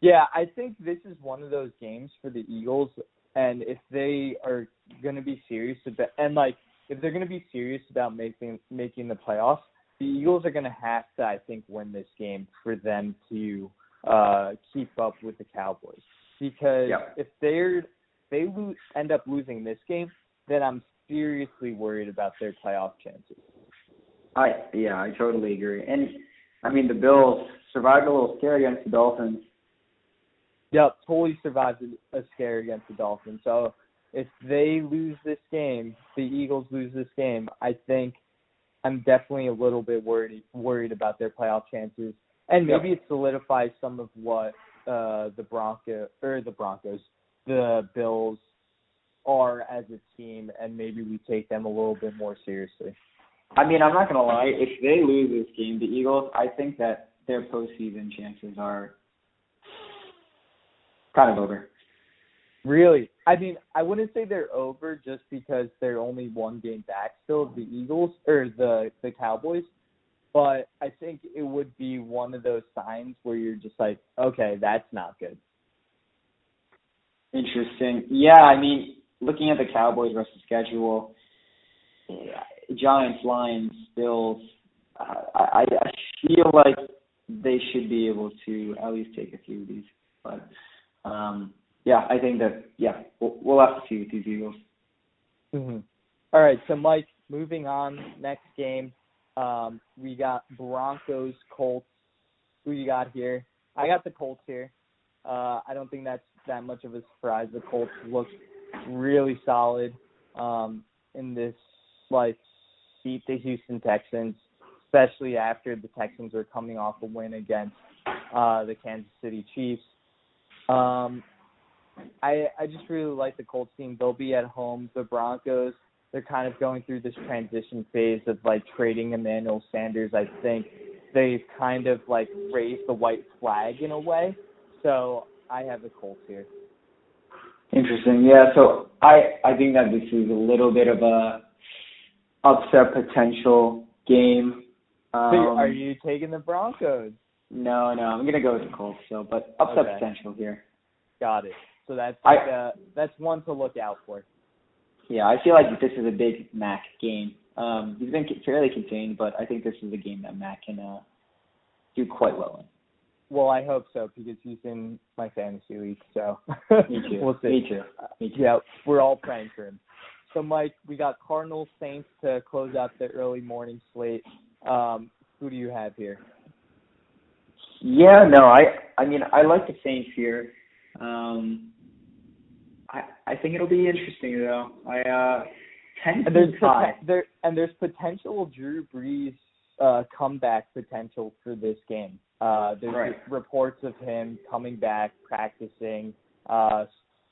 Yeah, I think this is one of those games for the Eagles, and if they are going to be serious about, and like if they're going to be serious about making making the playoffs, the Eagles are going to have to, I think, win this game for them to uh keep up with the Cowboys. Because Yep. if they're they lose, end up losing this game, then I'm seriously worried about their playoff chances. I yeah, I totally agree. And I mean the Bills survived a little scare against the Dolphins. Yep, totally survived a scare against the Dolphins. So if they lose this game, the Eagles lose this game, I think I'm definitely a little bit worried worried about their playoff chances. And maybe it solidifies some of what uh the Bronco or the Broncos, the Bills are as a team and maybe we take them a little bit more seriously. I mean, I'm not gonna lie. If they lose this game, the Eagles, I think that their postseason chances are kind of over. Really? I mean, I wouldn't say they're over just because they're only one game back still of the Eagles or the the Cowboys. But I think it would be one of those signs where you're just like, okay, that's not good. Interesting. Yeah, I mean, looking at the Cowboys' rest of schedule, yeah, Giants, Lions, Bills, I, I feel like they should be able to at least take a few of these. But um, yeah, I think that yeah, we'll, we'll have to see with these Eagles. Mm-hmm. All right, so Mike, moving on. Next game, um, we got Broncos Colts. Who you got here? I got the Colts here. Uh, I don't think that's that much of a surprise. The Colts look really solid um, in this like beat the Houston Texans, especially after the Texans were coming off a win against uh, the Kansas City Chiefs. Um, I I just really like the Colts team. They'll be at home. The Broncos, they're kind of going through this transition phase of like trading Emmanuel Sanders. I think they've kind of like raised the white flag in a way. So I have the Colts here. Interesting. Yeah. So I I think that this is a little bit of a upset potential game. Um, so are you taking the Broncos? No, no, I'm gonna go with the Colts. So, but upset Okay. potential here. Got it. So that's I- like uh that's one to look out for. Yeah, I feel like this is a big Mack game. Um, he's been fairly contained, but I think this is a game that Mack can uh, do quite well in. Well, I hope so because he's in my fantasy league. So. Me too. [LAUGHS] we'll see. Me too. Me too. Yeah, we're all praying for him. So, Mike, we got Cardinals Saints to close out the early morning slate. Um, who do you have here? Yeah, no, I I mean I like the Saints here. Um, I I think it'll be interesting though. I uh ten And there's seems high. poten- there and there's potential Drew Brees uh, comeback potential for this game. Uh, there's Right. reports of him coming back, practicing, uh,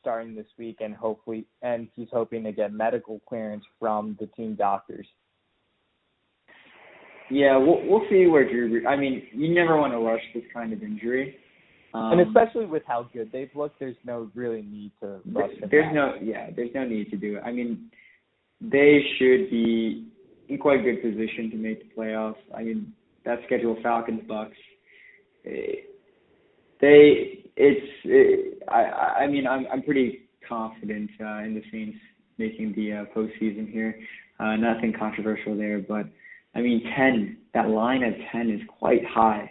starting this week, and hopefully, and he's hoping to get medical clearance from the team doctors. Yeah, we'll we'll see where Drew. I mean, you never want to rush this kind of injury. Um, and especially with how good they've looked, there's no really need to rush him. there's back. no yeah, there's no need to do it. I mean, they should be in quite good position to make the playoffs. I mean, that schedule Falcons Bucs. eh, They it's it, I I mean I'm I'm pretty confident uh, in the Saints making the uh, postseason here. Uh, nothing controversial there, but I mean ten that line at ten is quite high.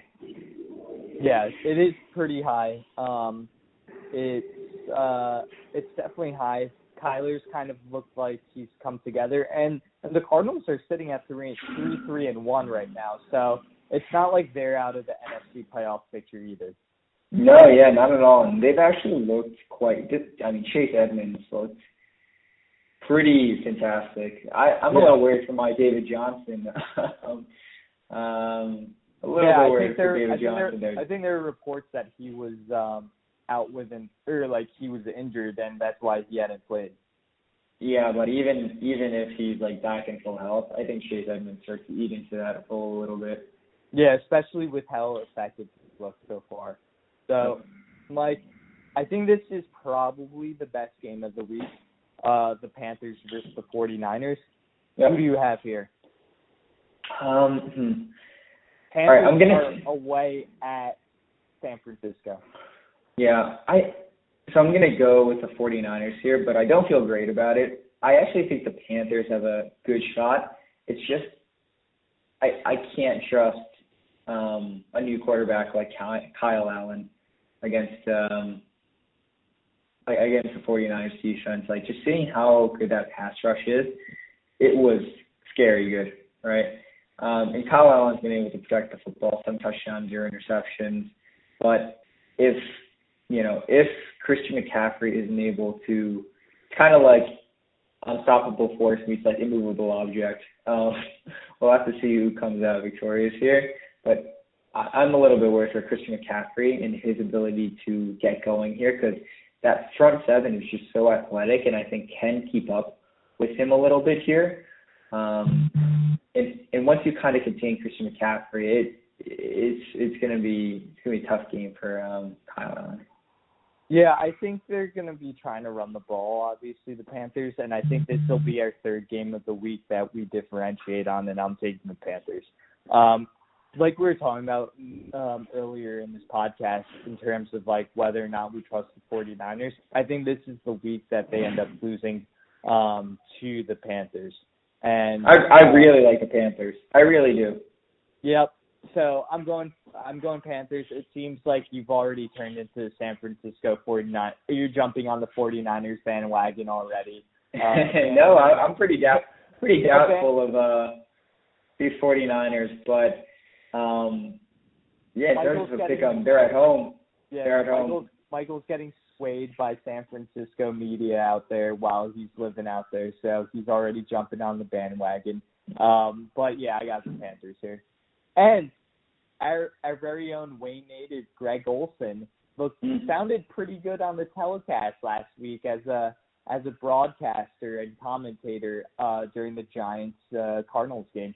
Yeah, it is pretty high. Um, it's uh, it's definitely high. Kyler's kind of looked like he's come together, and, and the Cardinals are sitting at three, three, three, and one right now. So it's not like they're out of the NFC playoff picture either. No, yeah, not at all. And they've actually looked quite. I mean, Chase Edmonds looked pretty fantastic. I, I'm a little worried for my David Johnson. [LAUGHS] um, um, a little yeah, bit I worried for there. I David think Johnson there. there. I think there are reports that he was um, out with an or like he was injured, and that's why he hadn't played. Yeah, but even even if he's like back in full health, I think Chase Edmonds starts to eat into that a little bit. Yeah, especially with how effective he's looked so far. So, Mike, I think this is probably the best game of the week. Uh, the Panthers versus the 49ers. Yep. Who do you have here? Um, hmm. Panthers right, I'm gonna- are away at San Francisco. Yeah, I so I'm gonna go with the 49ers here, but I don't feel great about it. I actually think the Panthers have a good shot. It's just I I can't trust um a new quarterback like Kyle Allen against um against the 49ers defense. Like just seeing how good that pass rush is, it was scary good, right? Um, and Kyle Allen's been able to protect the football, some touchdowns, zero interceptions. But if you know, if Christian McCaffrey isn't able to kind of like unstoppable force meets like immovable object, um, [LAUGHS] we'll have to see who comes out victorious here. But I'm a little bit worried for Christian McCaffrey and his ability to get going here because that front seven is just so athletic and I think can keep up with him a little bit here. Um, and and once you kind of contain Christian McCaffrey, it it's it's gonna be it's gonna be a tough game for um Kyle Allen. Yeah, I think they're going to be trying to run the ball, obviously, the Panthers, and I think this will be our third game of the week that we differentiate on, and I'm taking the Panthers. Um, like we were talking about um, earlier in this podcast, in terms of like whether or not we trust the 49ers, I think this is the week that they end up losing um, to the Panthers. And I I really like the Panthers. I really do. Yep. So I'm going. I'm going Panthers. It seems like you've already turned into the San Francisco 49. You're jumping on the 49ers bandwagon already. [LAUGHS] Um, no, I, I'm pretty doubt pretty doubtful of uh these 49ers, but um yeah, Michael's of getting- pick 'em, they're at home. Yeah, They're at home. Michael's, Michael's getting swayed by San Francisco media out there while he's living out there, so he's already jumping on the bandwagon. Um, but yeah, I got the Panthers here, and our our very own Wayne native Greg Olsen looked Mm. sounded pretty good on the telecast last week as a as a broadcaster and commentator uh, during the Giants uh, Cardinals game.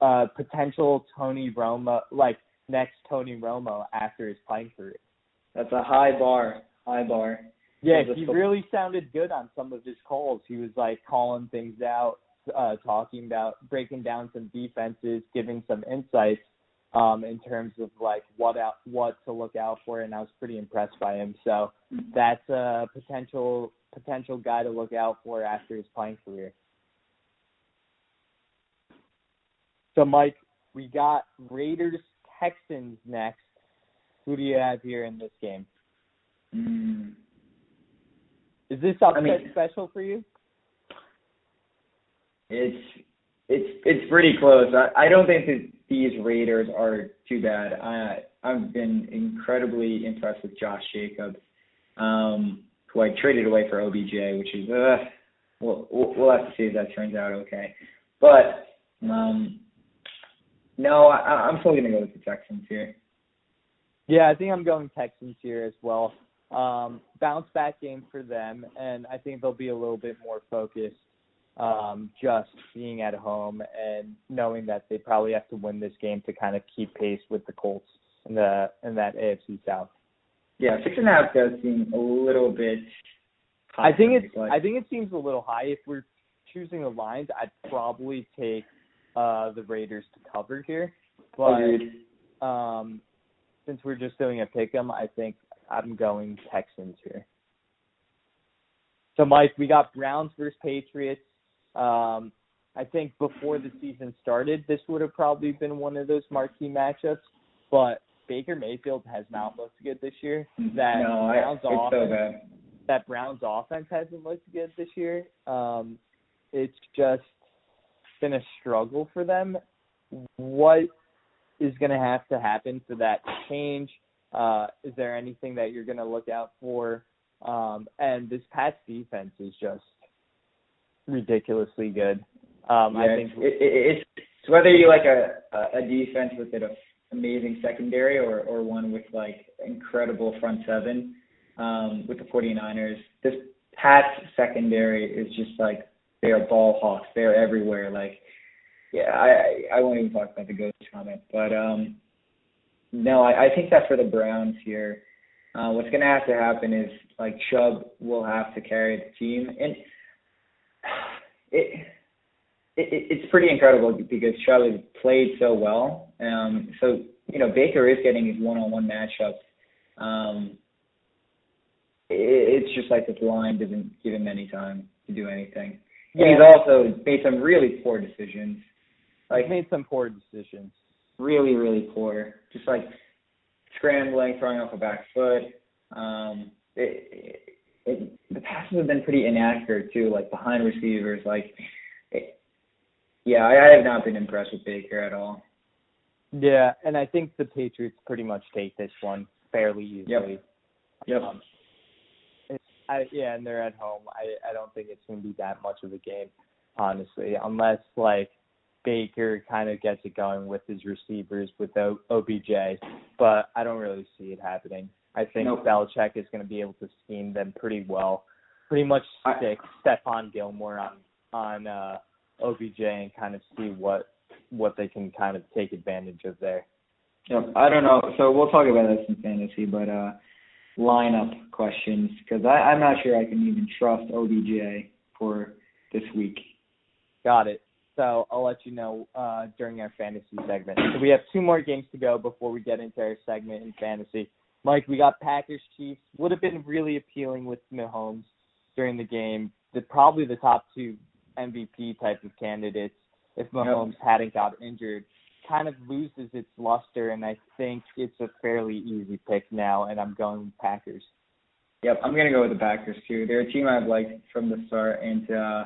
Uh, potential Tony Romo, like next Tony Romo after his playing career. That's a high bar. High bar. Yeah, he really sounded good on some of his calls. He was like calling things out, uh, talking about breaking down some defenses, giving some insights um, in terms of like what out what to look out for, and I was pretty impressed by him. So that's a potential potential guy to look out for after his playing career. So Mike, we got Raiders Texans next. Who do you have here in this game? Mm. Is this upset mean- special for you? It's it's it's pretty close. I, I don't think that these Raiders are too bad. I I've been incredibly impressed with Josh Jacobs, um, who I traded away for OBJ, which is uh, we'll we'll we'll have to see if that turns out okay. But um, no, I, I'm still gonna go with the Texans here. Yeah, I think I'm going Texans here as well. Um, bounce back game for them, and I think they'll be a little bit more focused, um, just being at home and knowing that they probably have to win this game to kind of keep pace with the Colts in the in that AFC South. Yeah, six and a half does seem a little bit. high I think it's but- I think it seems a little high. If we're choosing the lines, I'd probably take uh, the Raiders to cover here, but Agreed. um, since we're just doing a pick 'em, I think I'm going Texans here. So, Mike, we got Browns versus Patriots. Um, I think before the season started, this would have probably been one of those marquee matchups. But Baker Mayfield has not looked good this year. That no, I, Browns so offense, bad. that Browns offense hasn't looked good this year. Um, it's just been a struggle for them. What is going to have to happen for that to change? Uh, is there anything that you're going to look out for? Um, and this Pats defense is just ridiculously good. Um, yeah, I think it's, it, it, it's it's whether you like a a a defense with an amazing secondary or or one with like incredible front seven. Um, with the 49ers, this Pats secondary is just like they are ball hawks. They're everywhere. Like, yeah, I I won't even talk about the ghost comment, but um, no, I, I think that for the Browns here, uh, what's gonna have to happen is like Chubb will have to carry the team, and it it, it- it's pretty incredible because Chubb has played so well. Um, so you know Baker is getting his one-on-one matchups. Um, it, it's just like this line doesn't give him any time to do anything. And he's also made some really poor decisions, like made some poor decisions. really really poor. Just like scrambling, throwing off a back foot. Um, it, it, it, the passes have been pretty inaccurate too, like behind receivers. Like, it, yeah, I, I have not been impressed with Baker at all. Yeah, and I think the Patriots pretty much take this one fairly easily. Yep. Um, it's- I, yeah, and they're at home. I I don't think it's going to be that much of a game, honestly, unless like Baker kind of gets it going with his receivers with o, OBJ. But I don't really see it happening. I think Nope. Belichick is going to be able to scheme them pretty well, pretty much I- stick Stephon Gilmore on on uh, OBJ and kind of see what what they can kind of take advantage of there. Yep. I don't know. So we'll talk about this in fantasy, but uh, lineup questions because I'm not sure I can even trust OBJ for this week. Got it. So I'll let you know uh, during our fantasy segment. So we have two more games to go before we get into our segment in fantasy. Mike, we got Packers Chiefs. Would have been really appealing with Mahomes during the game. The probably the top two MVP type of candidates if Mahomes hadn't got injured. Kind of loses its luster, and I think it's a fairly easy pick now. And I'm going Packers. Yep, I'm gonna go with the Packers too. They're a team I've liked from the start, and uh,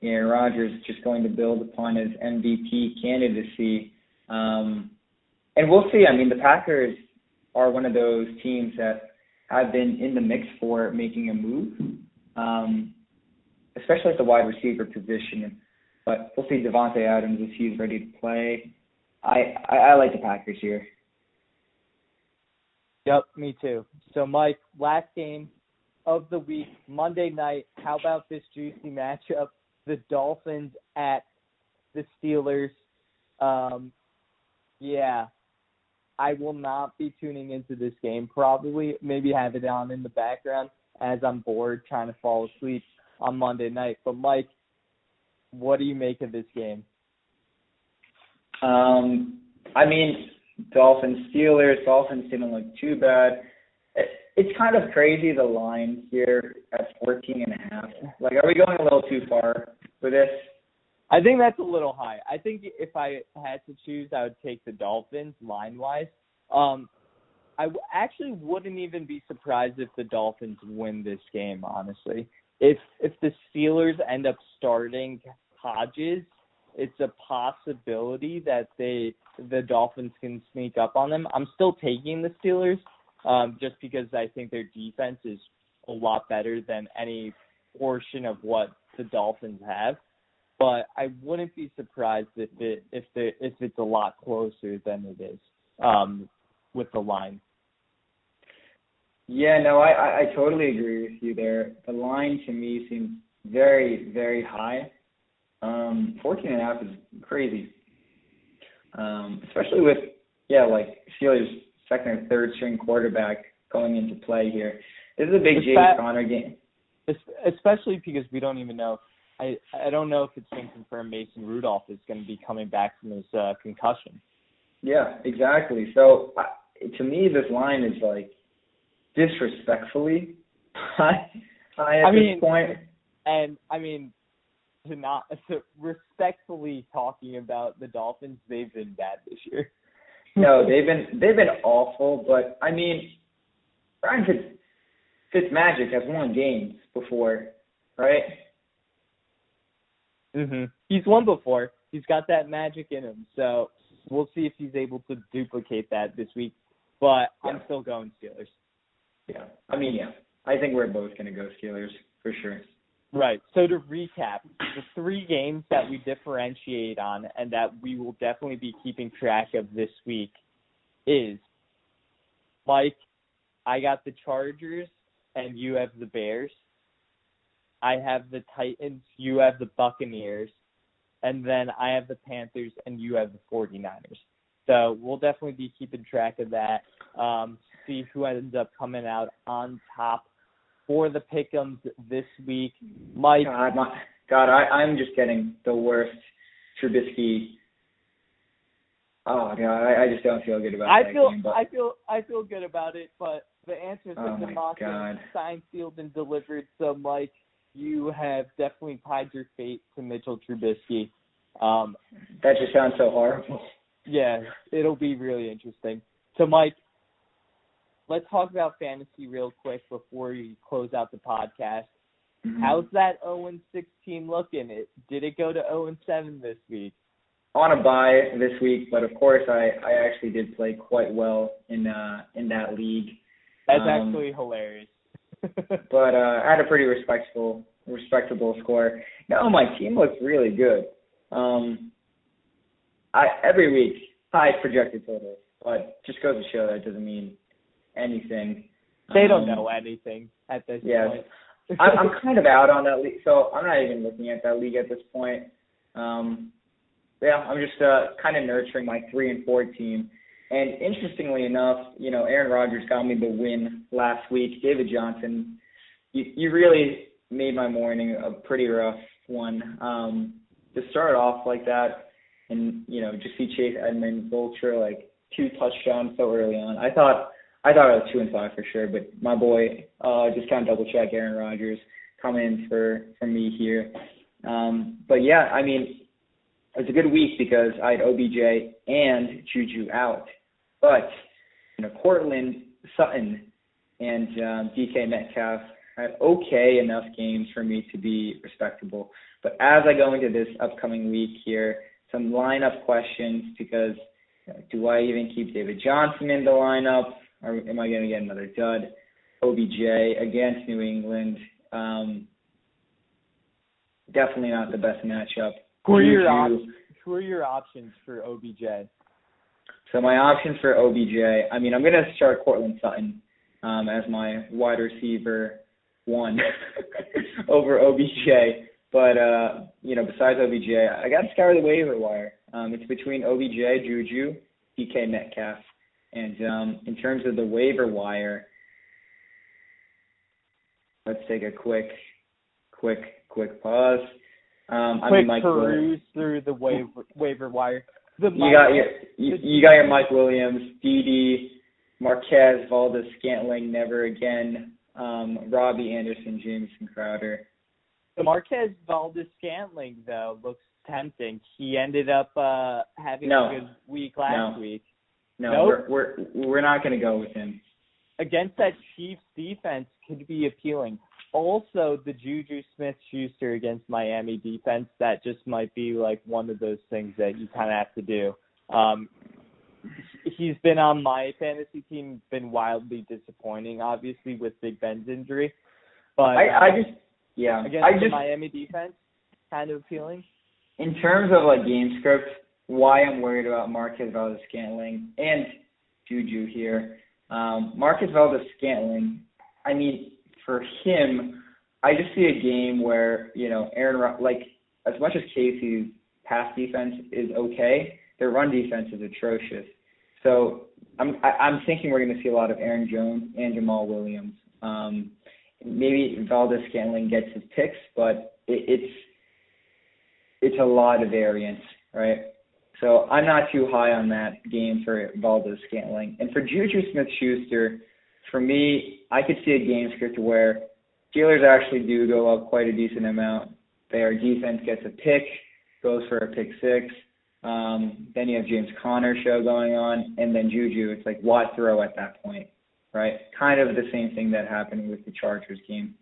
yeah, Rodgers is just going to build upon his MVP candidacy. Um, and we'll see. I mean, the Packers are one of those teams that have been in the mix for making a move, um, especially at the wide receiver position. But we'll see Davante Adams if he's ready to play. I, I, I like the Packers here. Yep, me too. So, Mike, last game of the week, Monday night. How about this juicy matchup? The Dolphins at the Steelers. Um, yeah, I will not be tuning into this game. Probably, maybe have it on in the background as I'm bored trying to fall asleep on Monday night. But Mike, what do you make of this game? Um, I mean, Dolphins Steelers. Dolphins didn't look too bad. it's kind of crazy the line here at 14 and a half. Like, are we going a little too far for this? I think that's a little high. I think if I had to choose, I would take the Dolphins line wise. Um, I w- actually wouldn't even be surprised if the Dolphins win this game. Honestly, if if the Steelers end up starting Hodges, it's a possibility that they the Dolphins can sneak up on them. I'm still taking the Steelers, um, just because I think their defense is a lot better than any portion of what the Dolphins have. But I wouldn't be surprised if it if the if it's a lot closer than it is um, with the line. Yeah, no, I, I I totally agree with you there. The line to me seems very very high. Um, 14 and a half is crazy. Um, especially with yeah, like Steelers second or third string quarterback going into play here. This is a big James Conner game. Especially because we don't even know. I I don't know if it's been confirmed Mason Rudolph is going to be coming back from his uh, concussion. Yeah, exactly. So uh, to me, this line is like disrespectfully [LAUGHS] high, high at I mean, this point. And I mean, to not [LAUGHS] to respectfully talking about the Dolphins, they've been bad this year. no, they've been they've been awful. But I mean, Ryan Fitz, Fitzmagic has won games before, right? Mhm. He's won before. He's got that magic in him. So we'll see if he's able to duplicate that this week. But yeah. I'm still going Steelers. Yeah. I mean, yeah. I think we're both going to go Steelers for sure. Right. So to recap, the three games that we differentiate on and that we will definitely be keeping track of this week is Mike, I got the Chargers and you have the Bears. I have the Titans, you have the Buccaneers, and then I have the Panthers and you have the 49ers. So we'll definitely be keeping track of that. Um, see who ends up coming out on top for the pickums this week. Mike, God, my, God, I, I'm just getting the worst Trubisky. Oh God, I, I just don't feel good about I that feel, game. I feel, I feel good about it, but the answers oh have been locked in, signed, sealed, and delivered. So, Mike, you have definitely tied your fate to Mitchell Trubisky. Um, that just sounds so horrible. Yeah, it'll be really interesting. So, Mike, let's talk about fantasy real quick before we close out the podcast. Mm-hmm. How's that 0 16 looking? It did it go to 0 7 this week? On a bye this week, but of course I I actually did play quite well in uh in that league. That's um, actually hilarious. [LAUGHS] but uh I had a pretty respectable respectable score. No, my team looks really good. Um I every week high projected totals, but just goes to show that doesn't mean anything. They don't um, know anything at this yeah. point. [LAUGHS] I'm kind of out on that league, so I'm not even looking at that league at this point. Um, yeah, I'm just uh, kind of nurturing my three and four team. And interestingly enough, you know, Aaron Rodgers got me the win last week. David Johnson, you, you really made my morning a pretty rough one. Um, to start off like that, and you know, just see Chase Edmonds vulture like two touchdowns so early on. I thought I thought I was two and five for sure, but my boy uh just kind of double check Aaron Rodgers coming in for for me here. Um, but yeah, I mean, it's a good week because I had OBJ and Juju out, but you know Courtland Sutton and um, DK Metcalf had okay enough games for me to be respectable. But as I go into this upcoming week here, some lineup questions because you know, do I even keep David Johnson in the lineup? Or am I going to get another dud? OBJ against New England. Um, definitely not the best matchup. Who are your op- Who are your options for OBJ? So my options for OBJ, I mean, I'm going to start Courtland Sutton um, as my wide receiver one [LAUGHS] over OBJ. But uh, you know, besides OBJ, I got to scour the waiver wire. Um, it's between OBJ, Juju, DK Metcalf, and um, in terms of the waiver wire, let's take a quick, quick, quick pause. Um, quick I mean, Mike peruse through the waiver waiver wire. The you got your you, you got your Mike Williams, Dede, Marquez, Valdes, Scantling, never again, um, Robby Anderson, Jamison Crowder. The Marquez Valdes Scantling though looks tempting. He ended up uh having No. a good week last No. week. No, Nope. we're we're we're not going to go with him. Against that Chiefs defense could be appealing. Also, the Juju Smith Schuster against Miami defense, that just might be like one of those things that you kind of have to do. Um, he's been on my fantasy team, been wildly disappointing, obviously, with Big Ben's injury. But I I uh, just yeah against I the Miami defense, kind of appealing. in terms of like game script, why I'm worried about Marquez Valdes Scantling and Juju here. Um, Marcus Valdes Scantling, I mean, for him, I just see a game where you know Aaron Ro- like as much as KC's pass defense is okay, their run defense is atrocious. So I'm I, I'm thinking we're going to see a lot of Aaron Jones and Jamaal Williams. Um, maybe Valdes Scantling gets his picks, but it, it's it's a lot of variance, right? So I'm not too high on that game for Valdes Scantling. And for Juju Smith Schuster, for me, I could see a game script where Steelers actually do go up quite a decent amount. Their defense gets a pick, goes for a pick six. Um, then you have James Conner show going on, and then Juju. It's like what throw at that point, right? Kind of the same thing that happened with the Chargers game.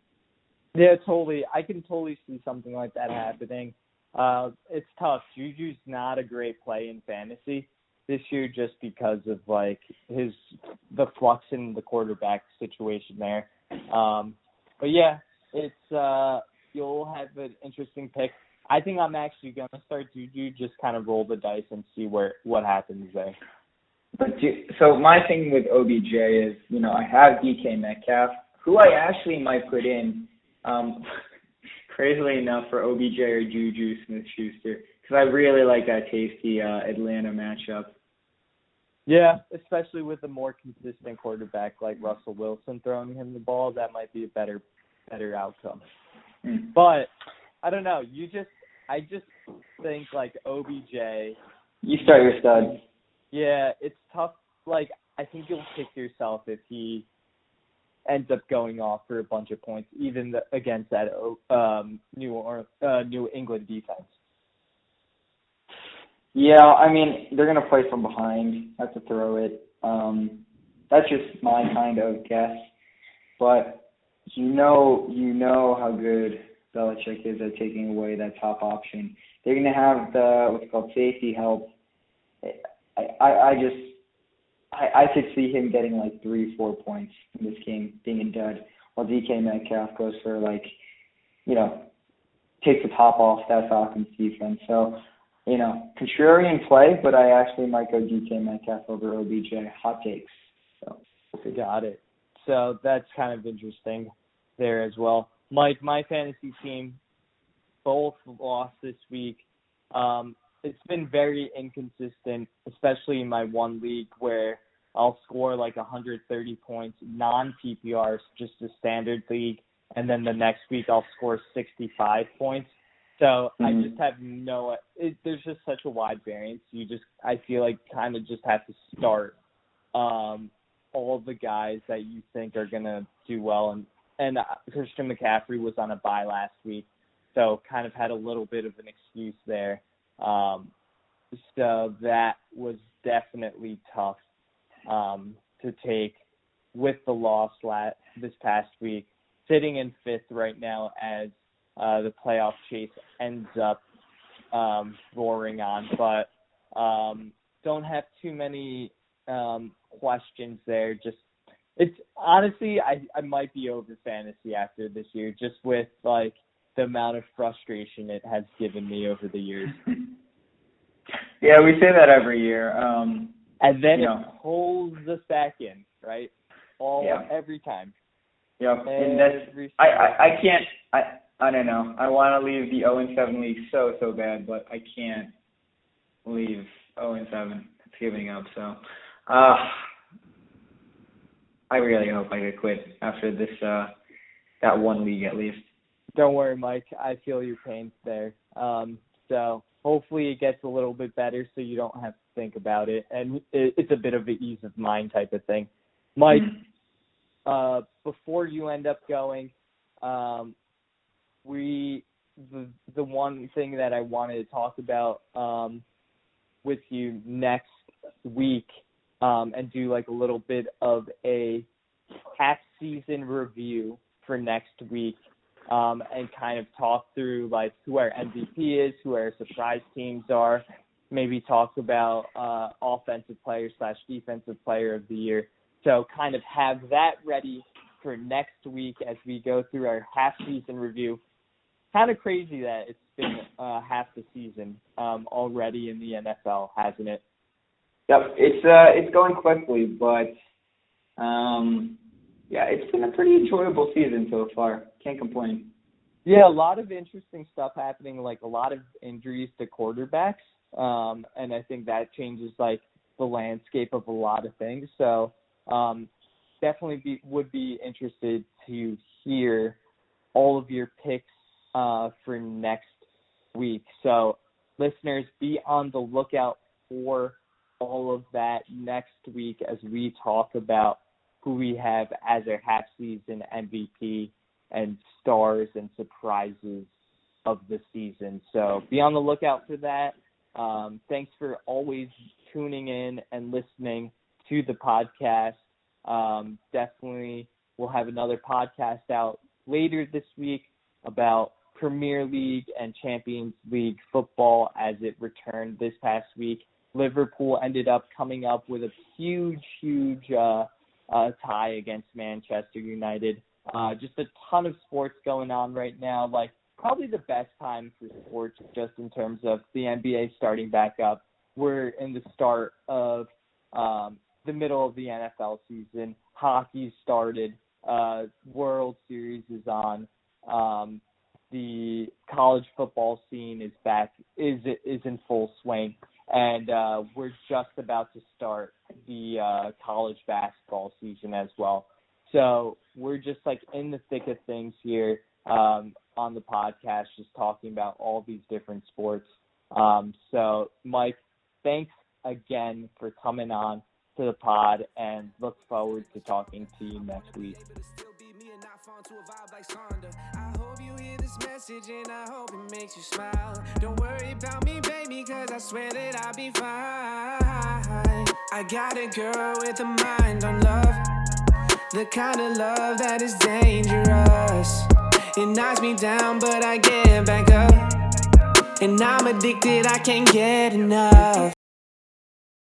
Yeah, totally. I can totally see something like that happening. Uh, it's tough. Juju's not a great play in fantasy this year just because of like his the flux in the quarterback situation there. Um, but yeah, it's uh, you'll have an interesting pick. I think I'm actually gonna start Juju, just kind of roll the dice and see where what happens there. But do, so my thing with OBJ is, you know, I have DK Metcalf, who I actually might put in, um, [LAUGHS] crazily enough for OBJ or Juju Smith-Schuster, because I really like that tasty uh, Atlanta matchup. Yeah, especially with a more consistent quarterback like Russell Wilson throwing him the ball, that might be a better better outcome. Mm. But I don't know. You just I just think like OBJ. You start your stud. Yeah, it's tough. Like I think you'll kick yourself if he ends up going off for a bunch of points, even the, against that um, New or uh, New England defense. Yeah, I mean they're gonna play from behind. Have to throw it. Um, that's just my kind of guess. But you know, you know how good Belichick is at taking away that top option. They're gonna have the what's called safety help. I I, I just I, I could see him getting like three, four points in this game, being a dud, while DK Metcalf goes for like, you know, takes the top off that Falcons defense. So, you know, contrarian play, but I actually might go DK Metcalf over OBJ. Hot takes. So. Got it. So that's kind of interesting there as well. Mike, my fantasy team both lost this week. Um, it's been very inconsistent, especially in my one league where I'll score like 130 points, non PPR, just a standard league, and then the next week I'll score 65 points. So I Mhm. just have no. It, there's just such a wide variance. You just, I feel like, kind of just have to start um, all the guys that you think are gonna do well. And and uh, Christian McCaffrey was on a bye last week, so kind of had a little bit of an excuse there. Um, so that was definitely tough um, to take with the loss last, this past week. Sitting in fifth right now as uh, the playoff chase ends up um, roaring on, but um, don't have too many um, questions there. Just it's honestly, I I might be over fantasy after this year, just with like the amount of frustration it has given me over the years. [LAUGHS] yeah, we say that every year. Um, and then it know, pulls us back in, right? All Yeah. every time. Yep. And that's I, I, I can't I I don't know. I want to leave the 0 and 7 league so so bad, but I can't leave 0 and 7. It's giving up. So, uh, I really hope I could quit after this uh that one league at least. Don't worry, Mike. I feel your pain there. Um, so hopefully it gets a little bit better, so you don't have to think about it, and it, it's a bit of an ease of mind type of thing. Mike, uh, before you end up going, um, we the the one thing that I wanted to talk about um, with you next week um, and do like a little bit of a half season review for next week um, and kind of talk through like who our MVP is, who our surprise teams are, maybe talk about uh, offensive player slash defensive player of the year. So kind of have that ready for next week as we go through our half season review. Kind of crazy that it's been uh, half the season um, already in the NFL, hasn't it? Yep, it's uh it's going quickly, but um yeah, it's been a pretty enjoyable season so far. Can't complain. Yeah, a lot of interesting stuff happening, like a lot of injuries to quarterbacks. Um, and I think that changes like the landscape of a lot of things. So um, definitely be, would be interested to hear all of your picks uh, for next week. So listeners, be on the lookout for all of that next week as we talk about who we have as our half season MVP and stars and surprises of the season. So be on the lookout for that. Um, thanks for always tuning in and listening to the podcast. Um, definitely, we'll have another podcast out later this week about Premier League and Champions League football as it returned this past week. Liverpool ended up coming up with a huge, huge uh, uh, tie against Manchester United. Uh, just a ton of sports going on right now. Like probably the best time for sports, just in terms of the NBA starting back up. We're in the start of um, the middle of the NFL season. Hockey started. Uh, World Series is on. Um, the college football scene is back. Is is in full swing and uh, we're just about to start the uh, college basketball season as well. So we're just like in the thick of things here um, on the podcast, just talking about all these different sports. Um, so, Mike, thanks again for coming on to the pod, and look forward to talking to you next week. This message and I hope it makes you smile. Don't worry about me, baby, cause I swear that I'll be fine. I got a girl with a mind on love, the kind of love that is dangerous. It knocks me down, but I get back up. And I'm addicted, I can't get enough.